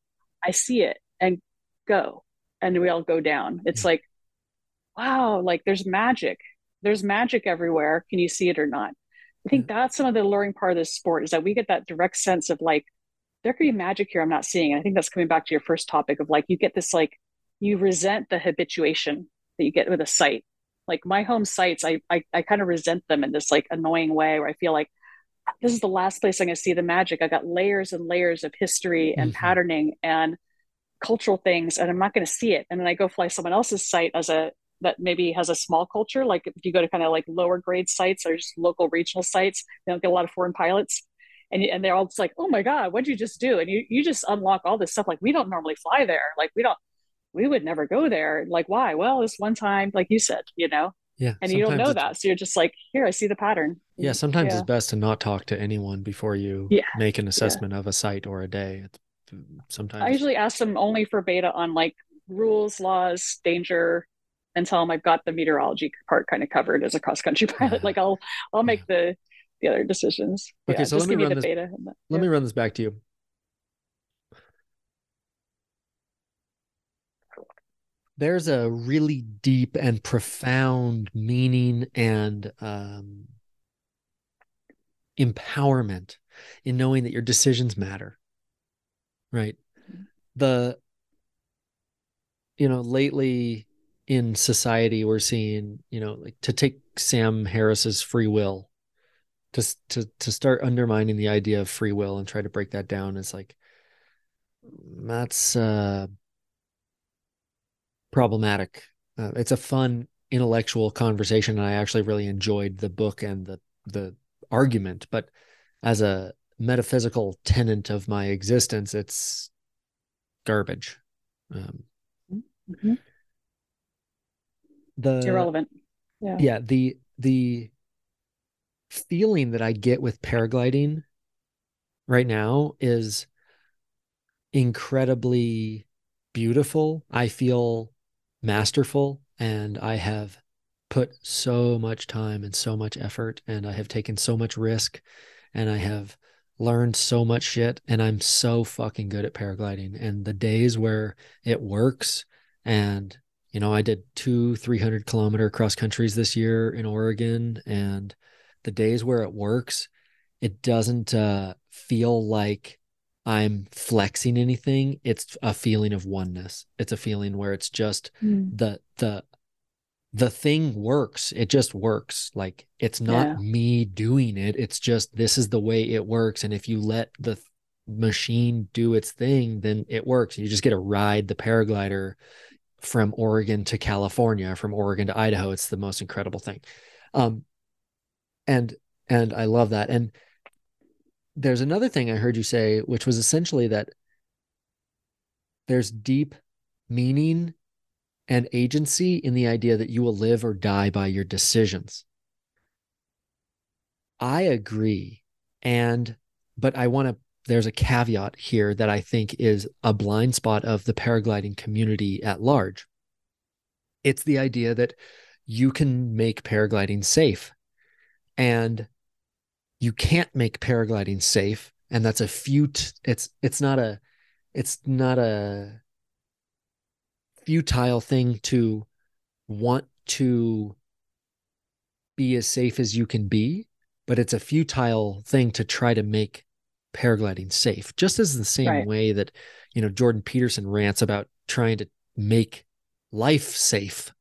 I see it and go. And we all go down. It's like, wow, like there's magic. There's magic everywhere. Can you see it or not? I think that's some of the alluring part of this sport is that we get that direct sense of like, there could be magic here I'm not seeing. And I think that's coming back to your first topic of like, you get this like, you resent the habituation that you get with a site. Like my home sites, I, I, I kind of resent them in this like annoying way where I feel like this is the last place I'm going to see the magic. I got layers and layers of history and mm-hmm. patterning and cultural things, and I'm not going to see it. And then I go fly someone else's site as a that maybe has a small culture. Like if you go to kind of like lower grade sites or just local regional sites, they don't get a lot of foreign pilots. And, and they're all just like, oh my God, what'd you just do? And you, you just unlock all this stuff. Like we don't normally fly there. Like we don't, we would never go there. Like why? Well, this one time, like you said, you know, yeah. And you don't know that. So you're just like, here, I see the pattern. Yeah. Sometimes yeah. it's best to not talk to anyone before you yeah. make an assessment yeah. of a site or a day. It's, sometimes I usually ask them only for beta on like rules, laws, danger, and tell them I've got the meteorology part kind of covered as a cross country pilot. Like I'll I'll make the the other decisions. Okay, so let me run this. Let me run this back to you. there's a really deep and profound meaning and um, empowerment in knowing that your decisions matter right the you know lately in society we're seeing you know like to take sam harris's free will to to to start undermining the idea of free will and try to break that down is like that's uh problematic. Uh, it's a fun intellectual conversation, and I actually really enjoyed the book and the the argument. But as a metaphysical tenant of my existence, it's garbage. Um, mm-hmm. The it's irrelevant. Yeah. Yeah. The the feeling that I get with paragliding right now is incredibly beautiful. I feel masterful and I have put so much time and so much effort and I have taken so much risk and I have learned so much shit and I'm so fucking good at paragliding and the days where it works and you know I did two 300 kilometer cross countries this year in Oregon and the days where it works it doesn't uh, feel like I'm flexing anything, it's a feeling of oneness. It's a feeling where it's just mm. the the the thing works. It just works. Like it's not yeah. me doing it. It's just this is the way it works. And if you let the th- machine do its thing, then it works. You just get to ride the paraglider from Oregon to California, from Oregon to Idaho. It's the most incredible thing. Um and and I love that. And there's another thing I heard you say, which was essentially that there's deep meaning and agency in the idea that you will live or die by your decisions. I agree. And, but I want to, there's a caveat here that I think is a blind spot of the paragliding community at large. It's the idea that you can make paragliding safe and you can't make paragliding safe and that's a fut it's it's not a it's not a futile thing to want to be as safe as you can be but it's a futile thing to try to make paragliding safe just as the same right. way that you know jordan peterson rants about trying to make life safe.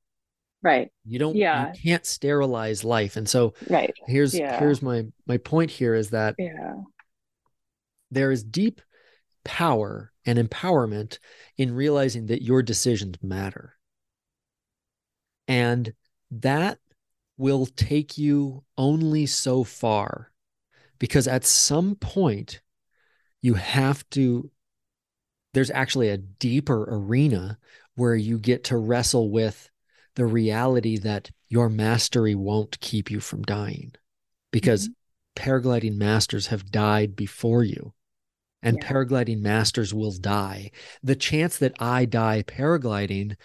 Right. You don't yeah. you can't sterilize life. And so right. here's yeah. here's my my point here is that yeah. there is deep power and empowerment in realizing that your decisions matter. And that will take you only so far because at some point you have to there's actually a deeper arena where you get to wrestle with the reality that your mastery won't keep you from dying because mm-hmm. paragliding masters have died before you and yeah. paragliding masters will die. The chance that I die paragliding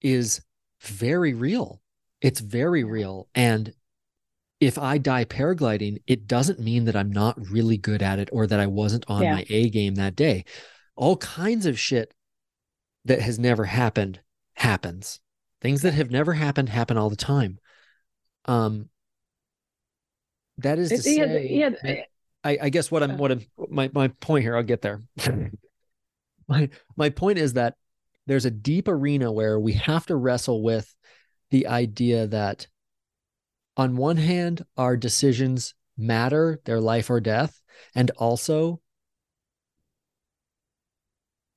is very real. It's very real. And if I die paragliding, it doesn't mean that I'm not really good at it or that I wasn't on yeah. my A game that day. All kinds of shit that has never happened happens. Things that have never happened happen all the time. Um, that is to it, say, yeah, yeah. I, I, guess what I'm, what I'm, my, my point here, I'll get there. my, my point is that there's a deep arena where we have to wrestle with the idea that on one hand, our decisions matter, their life or death, and also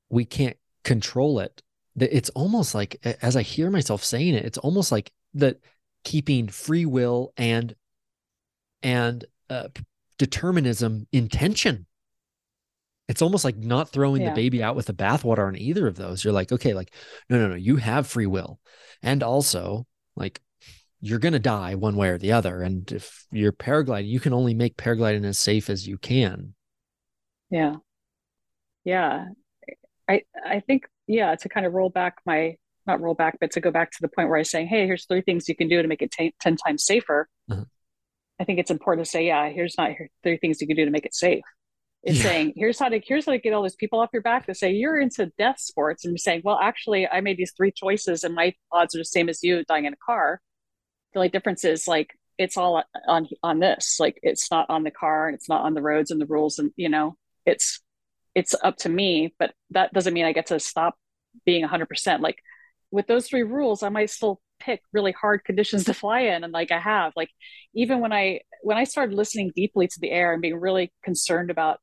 we can't control it. It's almost like as i hear myself saying it it's almost like that keeping free will and and uh, determinism in tension. It's almost like not throwing yeah. the baby out with the bathwater on either of those. You're like okay like no no no you have free will. And also like you're going to die one way or the other and if you're paragliding you can only make paragliding as safe as you can yeah yeah i i think yeah, to kind of roll back my not roll back, but to go back to the point where I was saying, hey, here's three things you can do to make it t- 10 times safer. Uh-huh. I think it's important to say, yeah, here's not here, three things you can do to make it safe. It's yeah. saying, here's how to here's how to get all these people off your back to say you're into death sports and you're saying, well, actually, I made these three choices and my odds are the same as you dying in a car. The only difference is like it's all on on this. Like it's not on the car and it's not on the roads and the rules and you know, it's it's up to me, but that doesn't mean I get to stop being 100%. Like with those three rules, I might still pick really hard conditions to fly in and like I have. Like even when I when I started listening deeply to the air and being really concerned about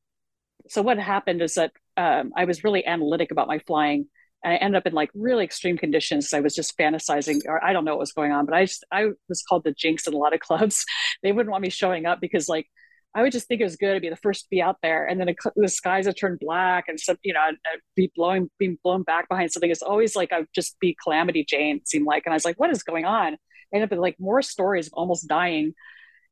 so what happened is that um, I was really analytic about my flying I ended up in like really extreme conditions. I was just fantasizing, or I don't know what was going on, but I just I was called the jinx in a lot of clubs. They wouldn't want me showing up because like I would just think it was good to be the first to be out there, and then the skies would turn black, and some, you know, I'd, I'd be blowing, being blown back behind something. It's always like I'd just be calamity Jane. It seemed like, and I was like, what is going on? I ended up with like more stories of almost dying,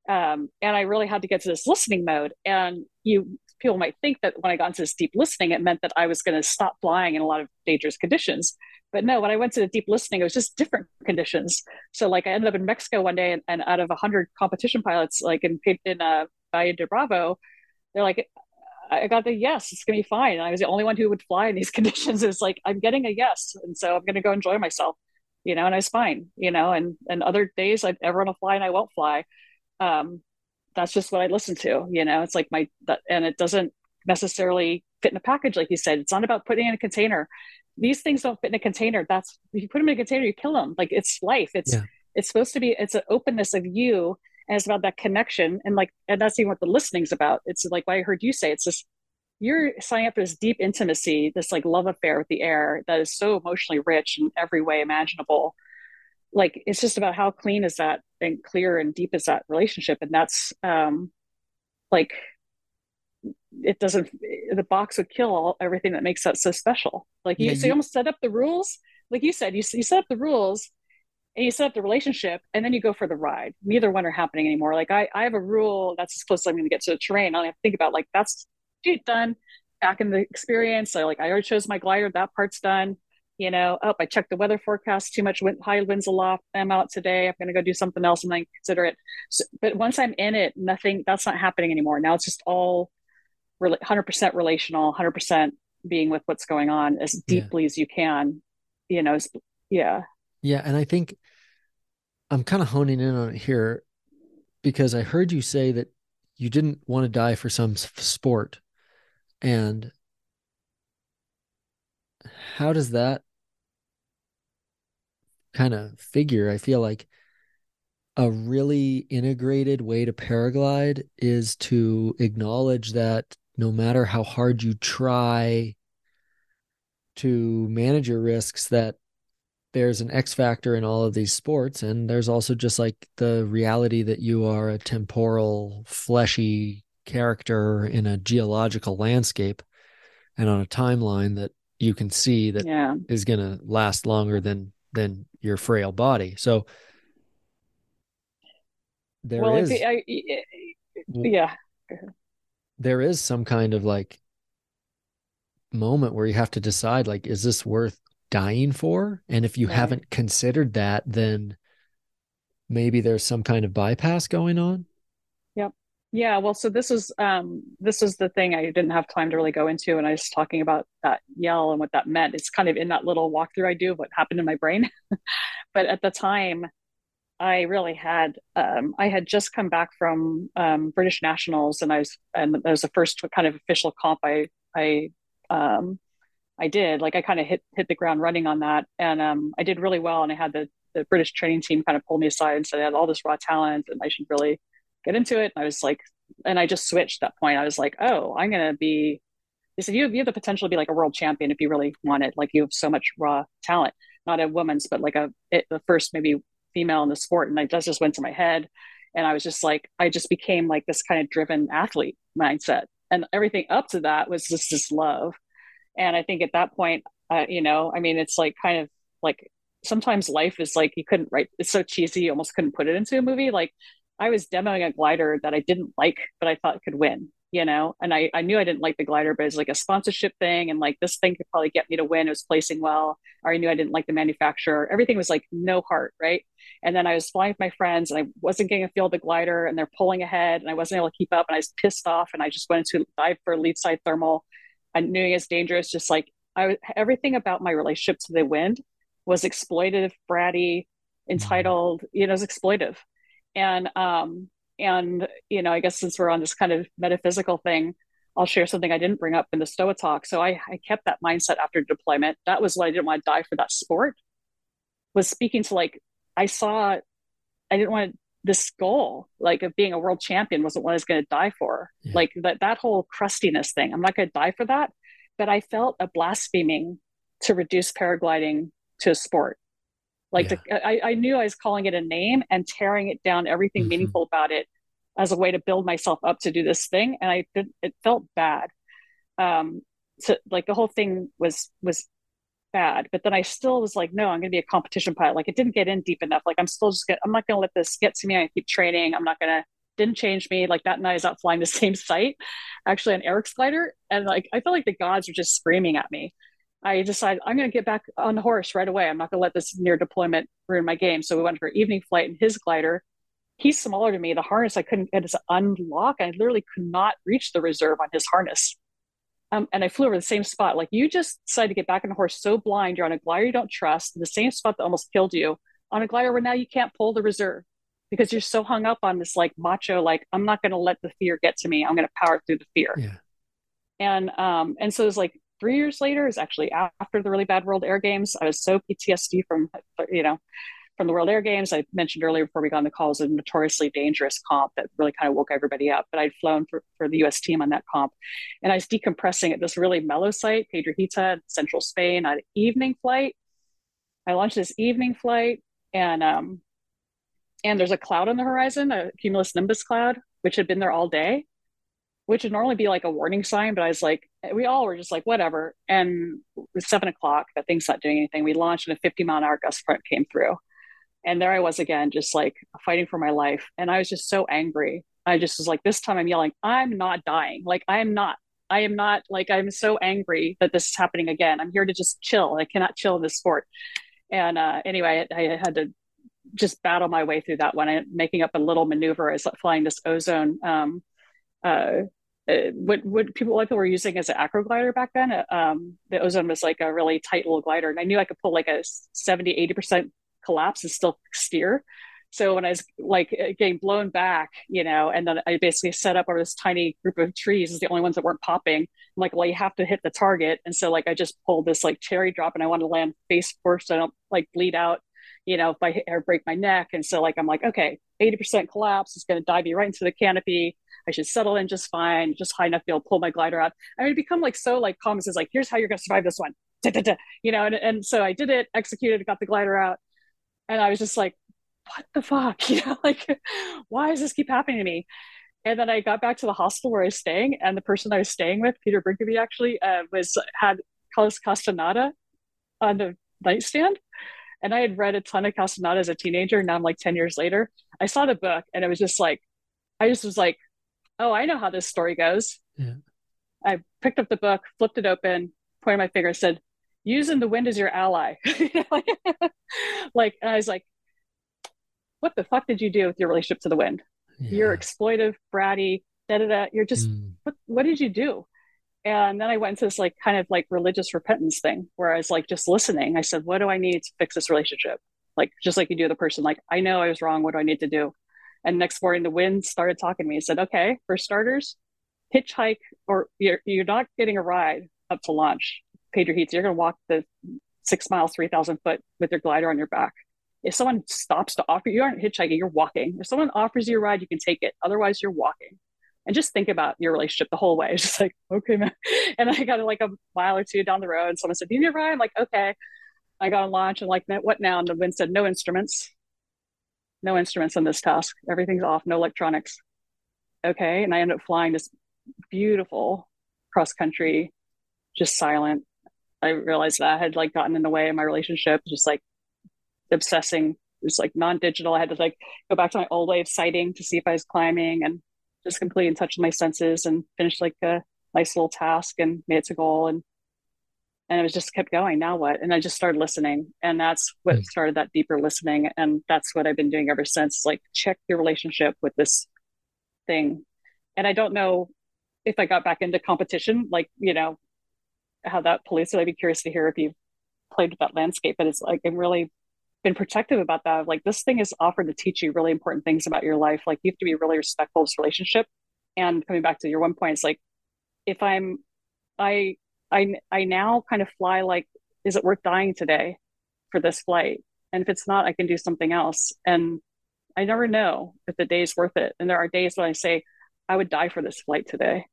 um, and I really had to get to this listening mode. And you people might think that when I got into this deep listening, it meant that I was going to stop flying in a lot of dangerous conditions. But no, when I went to the deep listening, it was just different conditions. So like I ended up in Mexico one day, and, and out of hundred competition pilots, like in in uh, Valle de Bravo, they're like, I got the yes, it's gonna be fine. And I was the only one who would fly in these conditions. It's like I'm getting a yes, and so I'm gonna go enjoy myself, you know. And I was fine, you know. And and other days I ever want to fly and I won't fly. Um, that's just what I listen to, you know. It's like my that, and it doesn't necessarily fit in a package, like you said. It's not about putting in a container. These things don't fit in a container. That's if you put them in a container, you kill them. Like it's life. It's yeah. it's supposed to be. It's an openness of you and it's about that connection and like and that's even what the listening's about it's like what i heard you say it's just you're signing up for this deep intimacy this like love affair with the air that is so emotionally rich in every way imaginable like it's just about how clean is that and clear and deep is that relationship and that's um like it doesn't the box would kill all everything that makes that so special like you, yeah, so you almost set up the rules like you said you, you set up the rules and you set up the relationship and then you go for the ride. Neither one are happening anymore. Like I, I have a rule that's as close as I'm going to get to the terrain. I have to think about like that's done back in the experience. So like I already chose my glider, that part's done. You know, oh, I checked the weather forecast, too much wind, high winds aloft. I'm out today. I'm going to go do something else and then consider it. So, but once I'm in it, nothing, that's not happening anymore. Now it's just all 100% relational, 100% being with what's going on as deeply yeah. as you can, you know, yeah. Yeah. And I think I'm kind of honing in on it here because I heard you say that you didn't want to die for some sport. And how does that kind of figure? I feel like a really integrated way to paraglide is to acknowledge that no matter how hard you try to manage your risks, that there's an X factor in all of these sports. And there's also just like the reality that you are a temporal, fleshy character in a geological landscape and on a timeline that you can see that yeah. is going to last longer than than your frail body. So there well, is, I, yeah, there is some kind of like moment where you have to decide like is this worth dying for and if you right. haven't considered that then maybe there's some kind of bypass going on yeah well so this is um this is the thing i didn't have time to really go into and i was talking about that yell and what that meant. It's kind of in that little walkthrough i do of what happened in my brain. But at the time I really had um, I had just come back from um, British Nationals and I was and that was the first kind of official comp I I um, I did. Like I kind of hit hit the ground running on that and um, I did really well and I had the the British training team kind of pull me aside and said I had all this raw talent and I should really get into it. And I was like and I just switched that point. I was like oh I'm gonna be they said you have, you have the potential to be like a world champion if you really want it. Like you have so much raw talent. Not a woman's but like a it, the first maybe female in the sport. And I that just went to my head. And I was just like I just became like this kind of driven athlete mindset. And everything up to that was just this love. And I think at that point, uh, you know, I mean, it's like kind of like sometimes life is like you couldn't write. It's so cheesy, you almost couldn't put it into a movie. Like I was demoing a glider that I didn't like, but I thought could win. You know, and I, I knew I didn't like the glider, but it's like a sponsorship thing, and like this thing could probably get me to win. It was placing well, or I knew I didn't like the manufacturer. Everything was like no heart, right? And then I was flying with my friends, and I wasn't getting a feel of the glider, and they're pulling ahead, and I wasn't able to keep up, and I was pissed off, and I just went into dive for lead side thermal, I knew it was dangerous. Just like I, everything about my relationship to the wind was exploitative, bratty, mm-hmm. entitled. You know, it was exploitive, and um, and you know, I guess since we're on this kind of metaphysical thing, I'll share something I didn't bring up in the Stoa talk. So I, I kept that mindset after deployment. That was what I didn't want to die for that sport. Was speaking to like I saw, I didn't want to this goal like of being a world champion wasn't what I was going to die for. Yeah. Like that that whole crustiness thing. I'm not going to die for that. But I felt a blaspheming to reduce paragliding to a sport. Like yeah. to, I, I knew I was calling it a name and tearing it down, everything mm-hmm. meaningful about it as a way to build myself up to do this thing. And I it felt bad. Um, so like the whole thing was was bad. But then I still was like, no, I'm going to be a competition pilot. Like it didn't get in deep enough. Like I'm still just get, I'm not going to let this get to me. I keep training. I'm not going to, didn't change me. Like that night I was out flying the same site, actually on Eric's glider. And like, I felt like the gods were just screaming at me. I decided I'm going to get back on the horse right away. I'm not going to let this near deployment ruin my game. So we went for evening flight in his glider. He's smaller to me. The harness I couldn't get to unlock. I literally could not reach the reserve on his harness. Um, and I flew over the same spot. Like you just decided to get back on the horse so blind, you're on a glider you don't trust, the same spot that almost killed you, on a glider where now you can't pull the reserve because you're so hung up on this like macho, like I'm not going to let the fear get to me. I'm going to power through the fear. Yeah. And um, and so it was like three years later, is actually after the really bad World Air Games. I was so PTSD from you know from the World Air Games. I mentioned earlier before we got on the call was a notoriously dangerous comp that really kind of woke everybody up. But I'd flown for, for the US team on that comp. And I was decompressing at this really mellow site, Piedrahita, central Spain, on an evening flight. I launched this evening flight and um and there's a cloud on the horizon, a cumulus nimbus cloud, which had been there all day, which would normally be like a warning sign. But I was like, we all were just like, whatever. And it was seven o'clock, that thing's not doing anything. We launched and a 50 mile an hour gust front came through and there I was again, just like fighting for my life. And I was just so angry. I just was like, this time I'm yelling, I'm not dying. Like, I am not. I am not like I'm so angry that this is happening again. I'm here to just chill. I cannot chill in this sport. And uh, anyway, I, I, had to just battle my way through that one. I making up a little maneuver as flying this ozone. Um, uh, uh, what what people like were using as an acro glider back then. Uh, um, the ozone was like a really tight little glider, and I knew I could pull like a 70, 80 percent collapse and still steer. So when I was like uh, getting blown back, you know, and then I basically set up over this tiny group of trees is the only ones that weren't popping. I'm like, well, you have to hit the target. And so like I just pulled this like cherry drop and I want to land face first so I don't like bleed out, you know, if I hit or break my neck. And so like I'm like, okay, 80% collapse is going to dive me right into the canopy. I should settle in just fine, just high enough to be able to pull my glider out. I mean, become like so like calm. It's like, here's how you're going to survive this one. Da-da-da. You know, and, and so I did it, executed, got the glider out. And I was just like, what the fuck? You know, like, why does this keep happening to me? And then I got back to the hostel where I was staying, and the person I was staying with, Peter Brinkaby, actually, uh, was had Carlos Castaneda on the nightstand. And I had read a ton of Castaneda as a teenager. Now I'm like 10 years later. I saw the book and it was just like, I just was like, oh, I know how this story goes. Yeah. I picked up the book, flipped it open, pointed my finger, said, using the wind as your ally. like, and I was like, what the fuck did you do with your relationship to the wind? Yeah. You're exploitive, bratty, da da da. You're just, mm. what, what did you do? And then I went into this like kind of like religious repentance thing where I was like just listening. I said, what do I need to fix this relationship? Like, just like you do the person, like, I know I was wrong. What do I need to do? And next morning, the wind started talking to me. He said, okay, for starters, hitchhike or you're, you're not getting a ride up to launch. Piedrahita, you're going to walk the six miles, 3,000 foot with your glider on your back. If someone stops to offer you, aren't hitchhiking, you're walking. If someone offers you a ride, you can take it. Otherwise, you're walking. And just think about your relationship the whole way. It's just like, okay, man. And I got like a mile or two down the road, and someone said, Do you need a ride? I'm like, okay. I got on launch and like, what now? And the wind said, No instruments no instruments on this task. Everything's off, no electronics. Okay. And I ended up flying this beautiful cross country, just silent. I realized that I had like gotten in the way of my relationship, just like obsessing, just like non-digital. I had to like go back to my old way of sighting to see if I was climbing and just completely in touch with my senses and finish like a nice little task and made it to goal. And and it was just kept going now what? And i just started listening and that's what mm. started that deeper listening and that's what i've been doing ever since like check your relationship with this thing. And i don't know if i got back into competition like you know how that plays so i'd be curious to hear if you've played with that landscape but it's like i'm really been protective about that. Like this thing is offered to teach you really important things about your life. Like you have to be really respectful of this relationship. And coming back to your one point it's like if i'm i I I now kind of fly like, is it worth dying today for this flight? And if it's not, I can do something else. And I never know if the day is worth it. And there are days when I say, I would die for this flight today.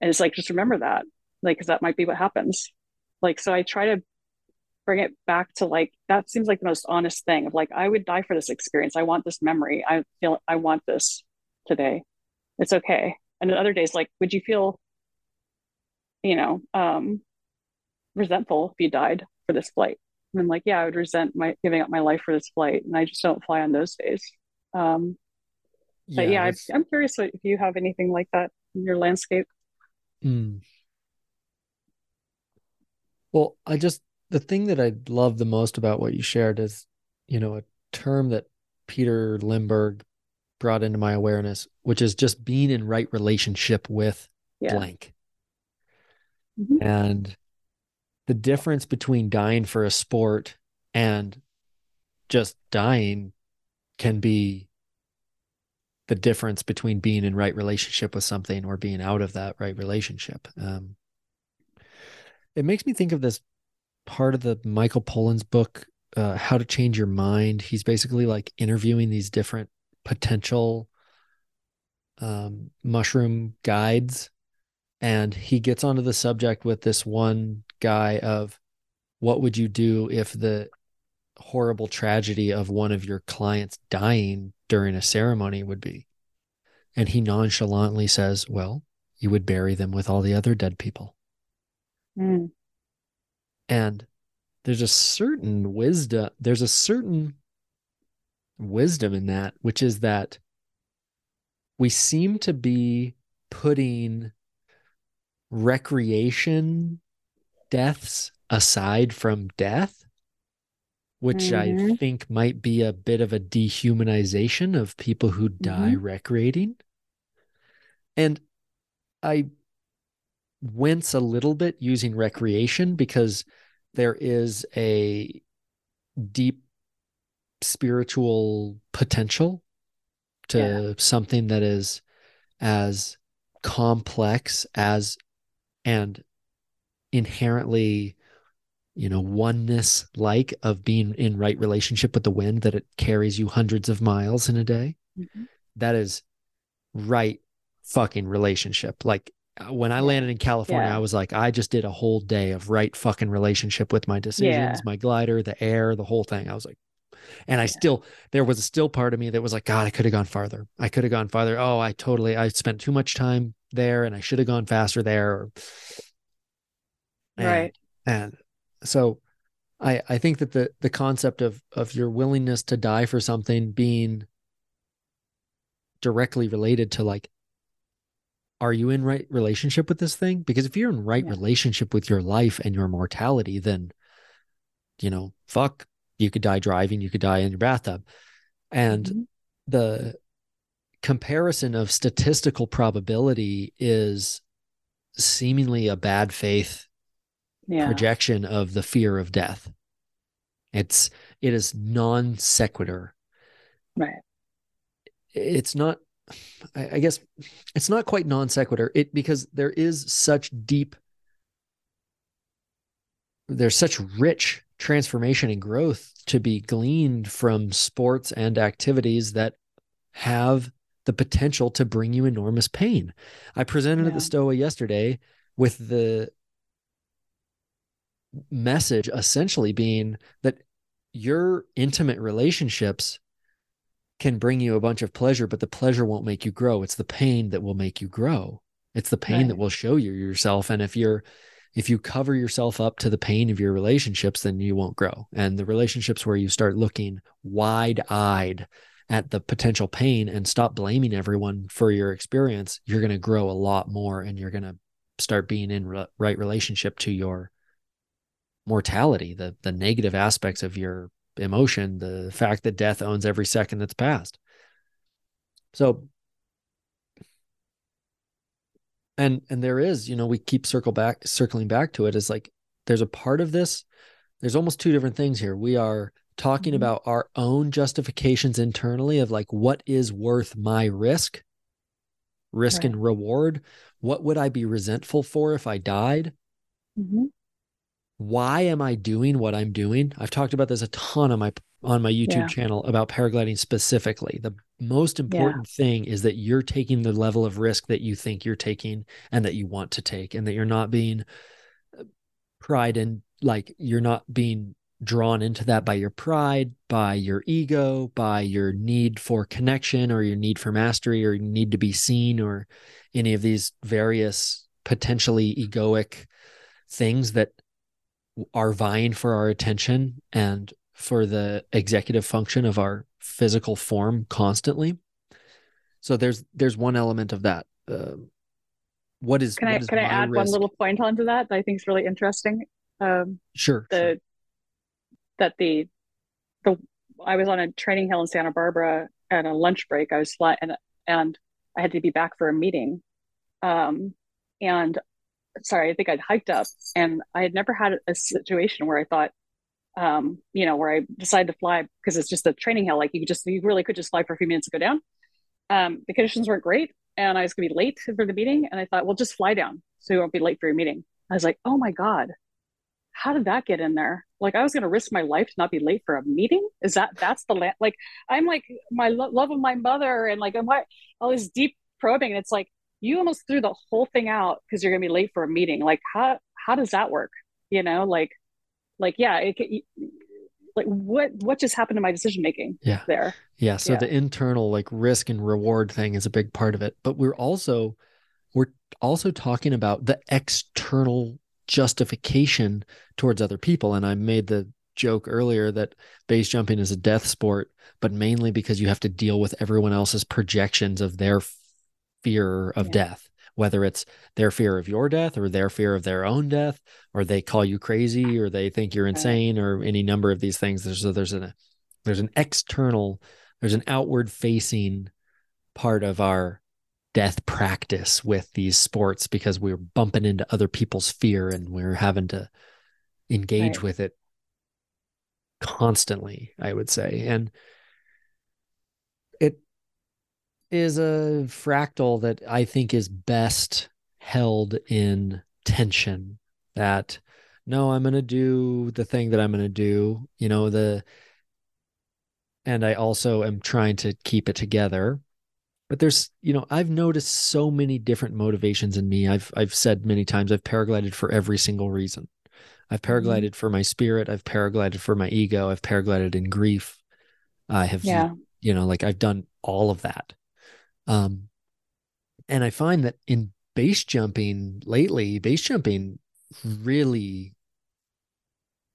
And it's like, just remember that, like, because that might be what happens. Like, so I try to bring it back to like, that seems like the most honest thing of like, I would die for this experience. I want this memory. I feel, I want this today. It's okay. And then other days, like, would you feel you know, um, resentful if you died for this flight. And I'm like, yeah, I would resent my giving up my life for this flight, and I just don't fly on those days. Um, but yeah, yeah I'm curious if you have anything like that in your landscape. Mm. Well, I just the thing that I love the most about what you shared is, you know, a term that Peter Limberg brought into my awareness, which is just being in right relationship with yeah. blank. Mm-hmm. And the difference between dying for a sport and just dying can be the difference between being in right relationship with something or being out of that right relationship. Um, it makes me think of this part of the Michael Pollan's book, uh, How to Change Your Mind. He's basically like interviewing these different potential um, mushroom guides and he gets onto the subject with this one guy of what would you do if the horrible tragedy of one of your clients dying during a ceremony would be and he nonchalantly says well you would bury them with all the other dead people mm. and there's a certain wisdom there's a certain wisdom in that which is that we seem to be putting recreation deaths aside from death, which mm-hmm. I think might be a bit of a dehumanization of people who die mm-hmm. recreating. And I wince a little bit using recreation because there is a deep spiritual potential to yeah. something that is as complex as and inherently you know oneness like of being in right relationship with the wind that it carries you hundreds of miles in a day mm-hmm. that is right fucking relationship like uh, when i landed in california yeah. i was like i just did a whole day of right fucking relationship with my decisions yeah. my glider the air the whole thing i was like and I still, there was a still part of me that was like, God, I could have gone farther. I could have gone farther. Oh, I totally, I spent too much time there and I should have gone faster there. And, right. And so I, I think that the, the concept of, of your willingness to die for something being directly related to like, are you in right relationship with this thing? Because if you're in right yeah. relationship with your life and your mortality, then, you know, fuck, you could die driving, you could die in your bathtub. And mm-hmm. the comparison of statistical probability is seemingly a bad faith yeah. projection of the fear of death. It's it is non sequitur. Right. It's not I, I guess it's not quite non sequitur. It because there is such deep there's such rich transformation and growth to be gleaned from sports and activities that have the potential to bring you enormous pain. I presented yeah. at the Stoa yesterday with the message essentially being that your intimate relationships can bring you a bunch of pleasure, but the pleasure won't make you grow. It's the pain that will make you grow. It's the pain right. that will show you yourself. And if you're if you cover yourself up to the pain of your relationships, then you won't grow. And the relationships where you start looking wide eyed at the potential pain and stop blaming everyone for your experience, you're going to grow a lot more and you're going to start being in re- right relationship to your mortality, the the negative aspects of your emotion, the fact that death owns every second that's passed. So and and there is you know we keep circle back circling back to it is like there's a part of this there's almost two different things here we are talking mm-hmm. about our own justifications internally of like what is worth my risk risk right. and reward what would i be resentful for if i died mm-hmm. why am i doing what i'm doing i've talked about this a ton on my on my youtube yeah. channel about paragliding specifically the most important yeah. thing is that you're taking the level of risk that you think you're taking and that you want to take and that you're not being uh, pride and like you're not being drawn into that by your pride by your ego by your need for connection or your need for mastery or need to be seen or any of these various potentially egoic things that are vying for our attention and for the executive function of our physical form constantly. So there's there's one element of that. Uh, what is can I can I add risk? one little point onto that that I think is really interesting? Um, sure. The sure. that the the I was on a training hill in Santa Barbara at a lunch break. I was flying and and I had to be back for a meeting. Um, and sorry, I think I'd hiked up and I had never had a situation where I thought, um, you know, where I decided to fly because it's just a training hill. Like you just, you really could just fly for a few minutes and go down. Um, the conditions weren't great and I was to be late for the meeting. And I thought, well, just fly down so you won't be late for your meeting. I was like, oh my God, how did that get in there? Like I was to risk my life to not be late for a meeting. Is that, that's the, la- like, I'm like my lo- love of my mother and like, I'm like all this deep probing. And it's like, you almost threw the whole thing out because you're to be late for a meeting. Like how, how does that work? You know, like like yeah it, it, like what what just happened to my decision making yeah. there? Yeah so yeah. the internal like risk and reward thing is a big part of it. But we're also we're also talking about the external justification towards other people. And i made the joke earlier that base jumping is a death sport but mainly because you have to deal with everyone else's projections of their fear of yeah. death whether it's their fear of your death or their fear of their own death, or they call you crazy or they think you're insane or any number of these things. There's a, there's an there's an external, there's an outward facing part of our death practice with these sports because we're bumping into other people's fear and we're having to engage right. with it constantly, I would say. And is a fractal that I think is best held in tension that no, I'm going to do the thing that I'm going to do, you know, the and I also am trying to keep it together. But there's, you know, I've noticed so many different motivations in me. I've I've said many times I've paraglided for every single reason. I've mm-hmm. paraglided mm-hmm. for my spirit, I've paraglided for my ego, I've paraglided in grief. I have yeah. you know, like I've done all of that. Um and I find that in base jumping lately, base jumping really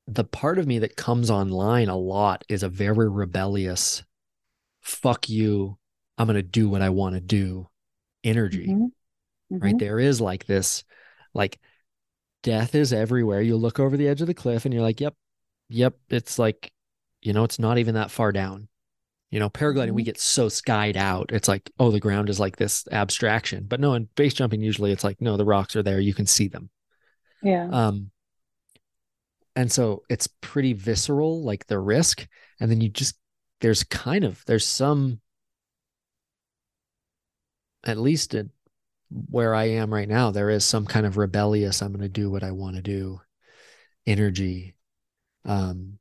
the part of me that comes online a lot is a very rebellious fuck you i'm going to do what i want to do energy mm-hmm. Mm-hmm. right there is like this like death is everywhere you look over the edge of the cliff and you're like yep yep it's like you know it's not even that far down you know paragliding mm-hmm. we get so skied out it's like oh the ground is like this abstraction. But no in base jumping usually it's like no the rocks are there you can see them. Yeah. Um and so it's pretty visceral like the risk and then you just there's kind of there's some at least in, where i am right now there is some kind of rebellious i'm going to do what i want to do energy um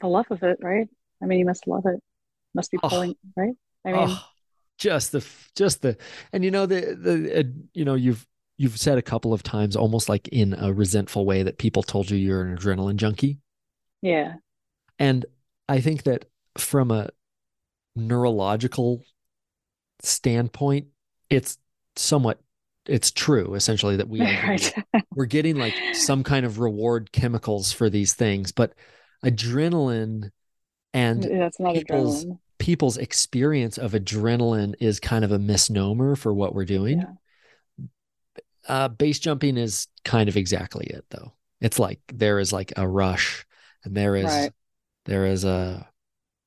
the love of it right? I mean you must love it. Must be oh. pulling oh, right? I mean oh, just the just the and you know the the uh, you know you've you've said a couple of times almost like in a resentful way that people told you you're an adrenaline junkie. Yeah. And i think that from a neurological standpoint it's somewhat it's true essentially that we right. we're getting like some kind of reward chemicals for these things but adrenaline and that's not people's, adrenaline. people's experience of adrenaline is kind of a misnomer for what we're doing yeah. Uh, base jumping is kind of exactly it, though. It's like there is like a rush, and there is right. there is a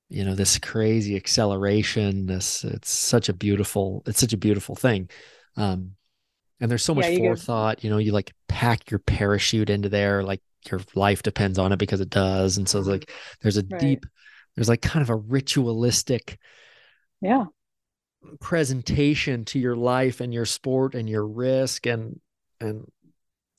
you know this crazy acceleration. This it's such a beautiful it's such a beautiful thing. Um, and there's so much yeah, you forethought. Go. You know, you like pack your parachute into there, like your life depends on it because it does. And so it's like there's a right. deep, there's like kind of a ritualistic, yeah, presentation to your life and your sport and your risk and and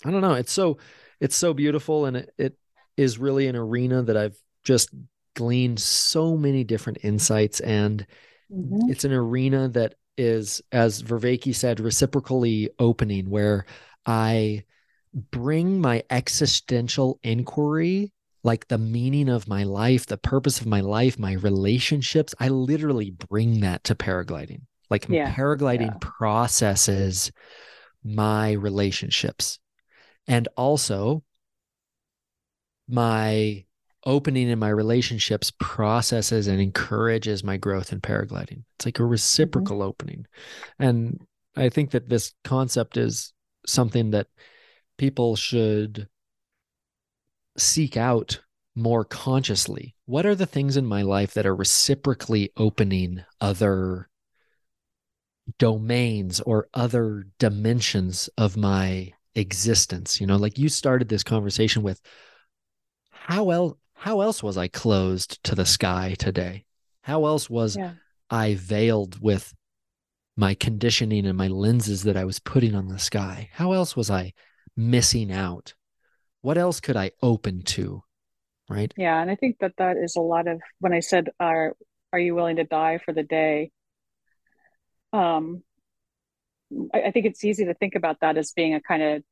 I don't know it's so it's so beautiful and it, it is really an arena that I've just gleaned so many different insights and mm-hmm. it's an arena that is as Vervaeke said reciprocally opening where I bring my existential inquiry like the meaning of my life, the purpose of my life, my relationships, I literally bring that to paragliding. Like yeah, paragliding yeah. processes my relationships. And also my opening in my relationships processes and encourages my growth in paragliding. It's like a reciprocal mm-hmm. opening. And I think that this concept is something that people should seek out more consciously. What are the things in my life that are reciprocally opening other domains or other dimensions of my existence? You know like you started this conversation with how else how else was i closed to the sky today? How else was yeah. i veiled with my conditioning and my lenses that i was putting on the sky? How else was i missing out what else could I open to? Right. Yeah. And I think that that is a lot of when I said, are, are you willing to die for the day? Um, I, I think it's easy to think about that as being a kind of,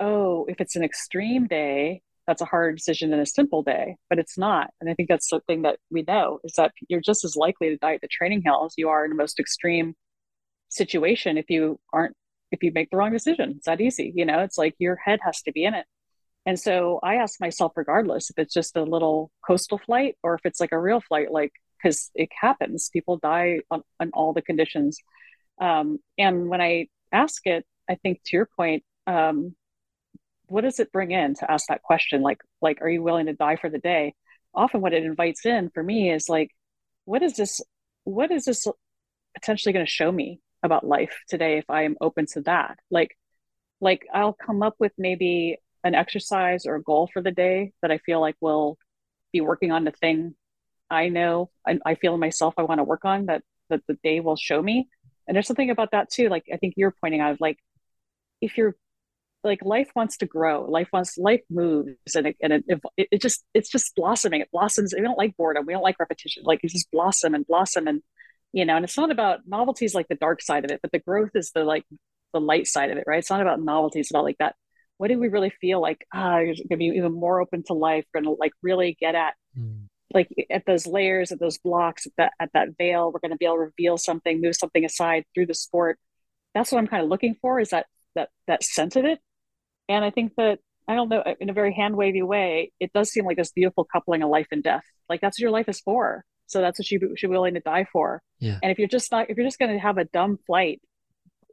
oh, if it's an extreme day, that's a harder decision than a simple day, but it's not. And I think that's something that we know is that you're just as likely to die at the training hill as you are in the most extreme situation if you aren't if you make the wrong decision. It's that easy. You know, it's like your head has to be in it. And so I ask myself, regardless if it's just a little coastal flight or if it's like a real flight, like, because it happens, people die on, on all the conditions. Um, and when I ask it, I think to your point, um, what does it bring in to ask that question? Like, like, are you willing to die for the day? Often, what it invites in for me is like, what is this? What is this potentially going to show me about life today if I am open to that? Like, like I'll come up with maybe an exercise or a goal for the day that I feel like will be working on the thing I know I, I feel myself I want to work on that that the day will show me. And there's something about that too. Like I think you're pointing out, like if you're like life wants to grow, life wants life moves, and it and it, it, it just it's just blossoming. It blossoms. We don't like boredom. We don't like repetition. Like it just blossom and blossom and you know. And it's not about novelties like the dark side of it, but the growth is the like the light side of it, right? It's not about novelties. It's about like that. What do we really feel like? Ah, you're gonna be even more open to life. We're gonna like really get at. Mm like at those layers at those blocks at that at that veil we're going to be able to reveal something move something aside through the sport that's what i'm kind of looking for is that that that sense of it and i think that i don't know in a very hand wavy way it does seem like this beautiful coupling of life and death like that's what your life is for so that's what you should be willing to die for yeah. and if you're just not if you're just going to have a dumb flight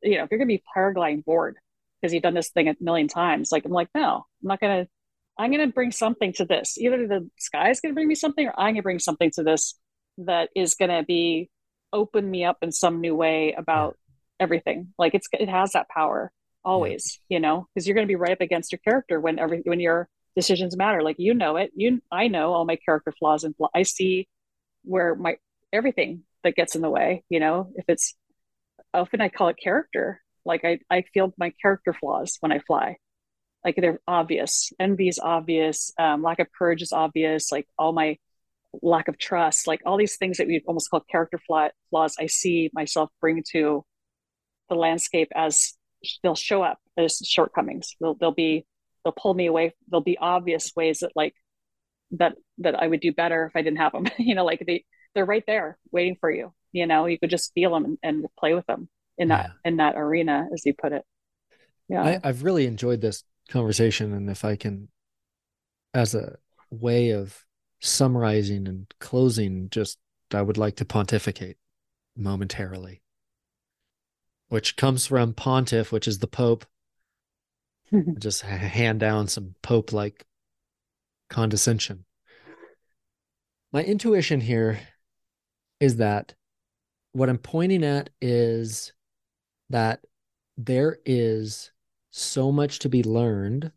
you know if you're going to be paragliding bored because you've done this thing a million times like i'm like no i'm not going to I'm going to bring something to this. Either the sky is going to bring me something, or I'm going to bring something to this that is going to be open me up in some new way about yeah. everything. Like it's it has that power always, yeah. you know, because you're going to be right up against your character when every when your decisions matter. Like you know it, you I know all my character flaws and flaws. I see where my everything that gets in the way. You know, if it's often I call it character. Like I I feel my character flaws when I fly. Like they're obvious. Envy is obvious. Um, lack of courage is obvious. Like all my lack of trust like all these things that we almost call character flaws i see myself bring to the landscape as they'll show up as shortcomings. They'll, they'll be they'll pull me away. They'll be obvious ways that like that that i would do better if i didn't have them you know like they they're right there waiting for you you know? You could just feel them and, and play with them in that yeah. in that arena as you put it. Yeah. I, i've really enjoyed this conversation and if I can as a way of summarizing and closing just I would like to pontificate momentarily which comes from pontiff which is the pope. Just hand down some pope like condescension my intuition here is that what I'm pointing at is that there is so much to be learned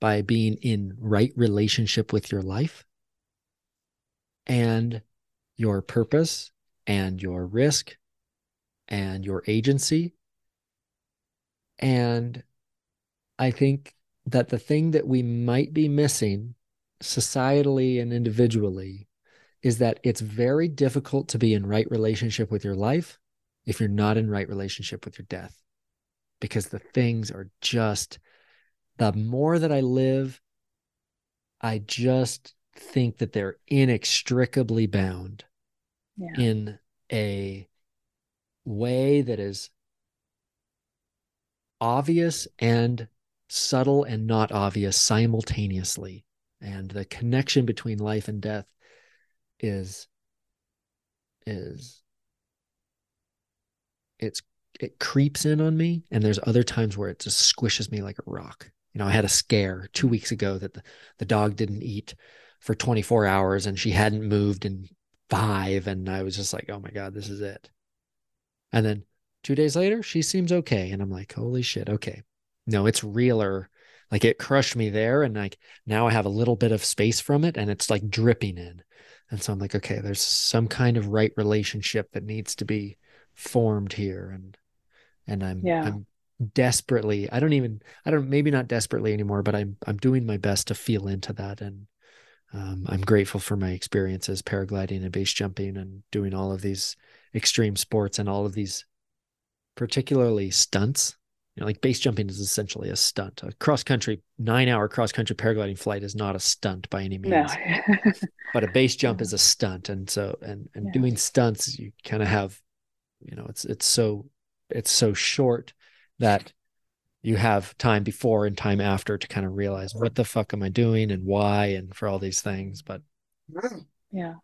by being in right relationship with your life and your purpose and your risk and your agency. And I think that the thing that we might be missing societally and individually is that it's very difficult to be in right relationship with your life if you're not in right relationship with your death because the things are just the more that I live, I just think that they're inextricably bound yeah. in a way that is obvious and subtle and not obvious simultaneously. And the connection between life and death is is it's it creeps in on me and there's other times where it just squishes me like a rock. You know i had a scare two weeks ago that the, the dog didn't eat for 24 hours and she hadn't moved in five and i was just like oh my god this is it. And then two days later she seems okay and i'm like holy shit okay. No it's realer like it crushed me there and like now i have a little bit of space from it and it's like dripping in and so i'm like okay there's some kind of right relationship that needs to be formed here and and I'm yeah. I'm desperately I don't even I don't maybe not desperately anymore, but I'm I'm doing my best to feel into that and um, I'm grateful for my experiences paragliding and base jumping and doing all of these extreme sports and all of these particularly stunts. You know, like base jumping is essentially a stunt. A cross country, nine hour cross country paragliding flight is not a stunt by any means. No. but a base jump is a stunt. And so and and yeah. doing stunts, you kind of have, you know, it's it's so it's so short that you have time before and time after to kind of realize what the fuck am I doing and why and for all these things. But yeah,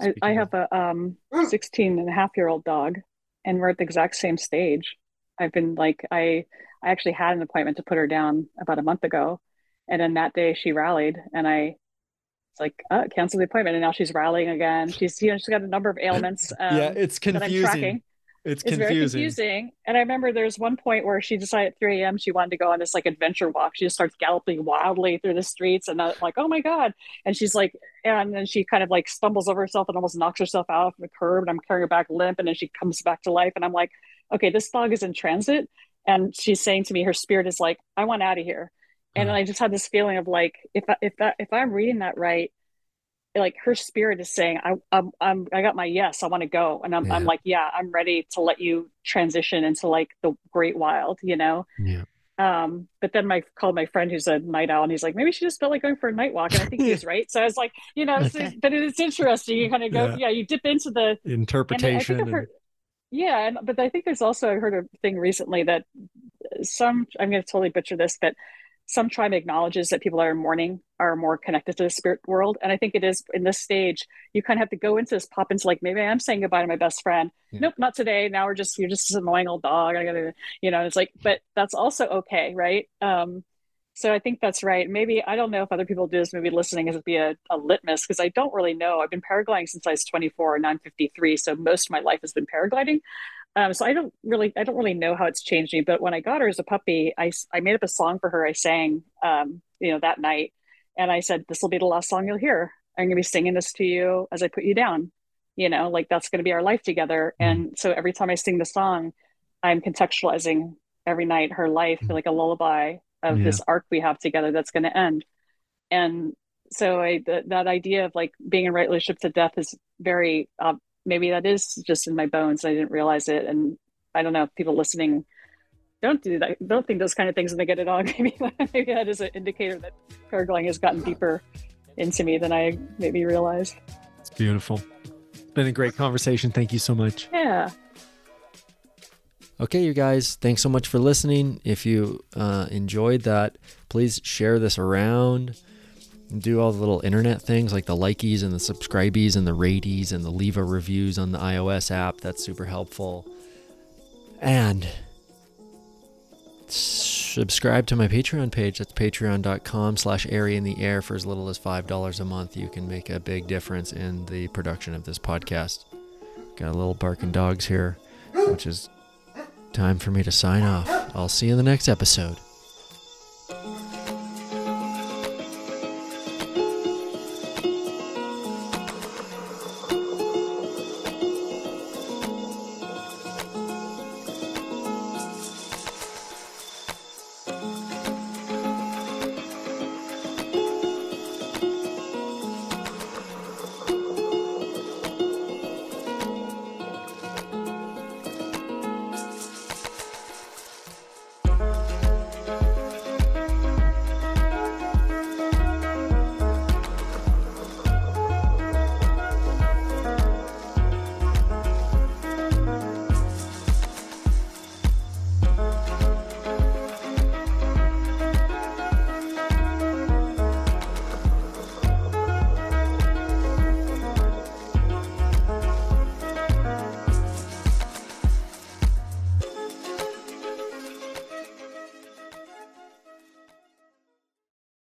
I, I have a um 16 and a half year old dog and we're at the exact same stage. I've been like, I, I actually had an appointment to put her down about a month ago. And then that day she rallied and I it's like, uh, cancel the appointment. And now she's rallying again. She's, you know, she's got a number of ailments. Um, yeah. It's confusing. It's, it's confusing. very confusing. And I remember there's one point where she decided at 3 a.m. she wanted to go on this like adventure walk. She just starts galloping wildly through the streets and I'm like, oh my God. And she's like, and then she kind of like stumbles over herself and almost knocks herself out of the curb. And I'm carrying her back limp. And then she comes back to life. And I'm like, okay, this dog is in transit. And she's saying to me, her spirit is like, I want out of here. And uh-huh. I just had this feeling of like, if I, if that, if I'm reading that right, like her spirit is saying I, I'm, I'm i got my yes i want to go and I'm, yeah. I'm like yeah i'm ready to let you transition into like the great wild you know yeah um but then my called my friend who's a night owl and he's like maybe she just felt like going for a night walk and i think he's right so i was like you know so, but it's interesting you kind of go yeah. yeah. you dip into the interpretation and heard, yeah and, but i think there's also i heard a thing recently that some i'm going to totally butcher this but some tribe acknowledges that people that are mourning are more connected to the spirit world. And I think it is in this stage, you kind of have to go into this, pop into like, maybe I am saying goodbye to my best friend. Yeah. Nope, not today. Now we're just, you're just this annoying old dog. I gotta, you know, it's like, but that's also okay. Right. Um, so I think that's right. Maybe, I don't know if other people do this, maybe listening is be a, a litmus because I don't really know. I've been paragliding since I was 24 and I'm 53. So most of my life has been paragliding. Um, so I don't really, I don't really know how it's changed me. But when I got her as a puppy, I, I made up a song for her. I sang, um, you know, that night, and I said, "This will be the last song you'll hear. I'm gonna be singing this to you as I put you down. You know, like that's gonna be our life together." Mm-hmm. And so every time I sing the song, I'm contextualizing every night her life mm-hmm. like a lullaby of yeah. this arc we have together that's going to end. And so I, th- that idea of like being in right relationship to death is very uh, maybe that is just in my bones. I didn't realize it. And I don't know if people listening don't do that, don't think those kind of things when they get a dog. Maybe, maybe that is an indicator that paragliding has gotten deeper into me than I maybe realized. It's beautiful. It's been a great conversation. Thank you so much. Yeah. Okay, you guys, thanks so much for listening. If you uh, enjoyed that, please share this around do all the little internet things like the likies and the subscribees and the raties and the leave a reviews on the iOS app. That's super helpful. And subscribe to my Patreon page. That's patreon.com slash ari in the air for as little as $5 a month. You can make a big difference in the production of this podcast. Got a little barking dogs here, which is time for me to sign off. I'll see you in the next episode.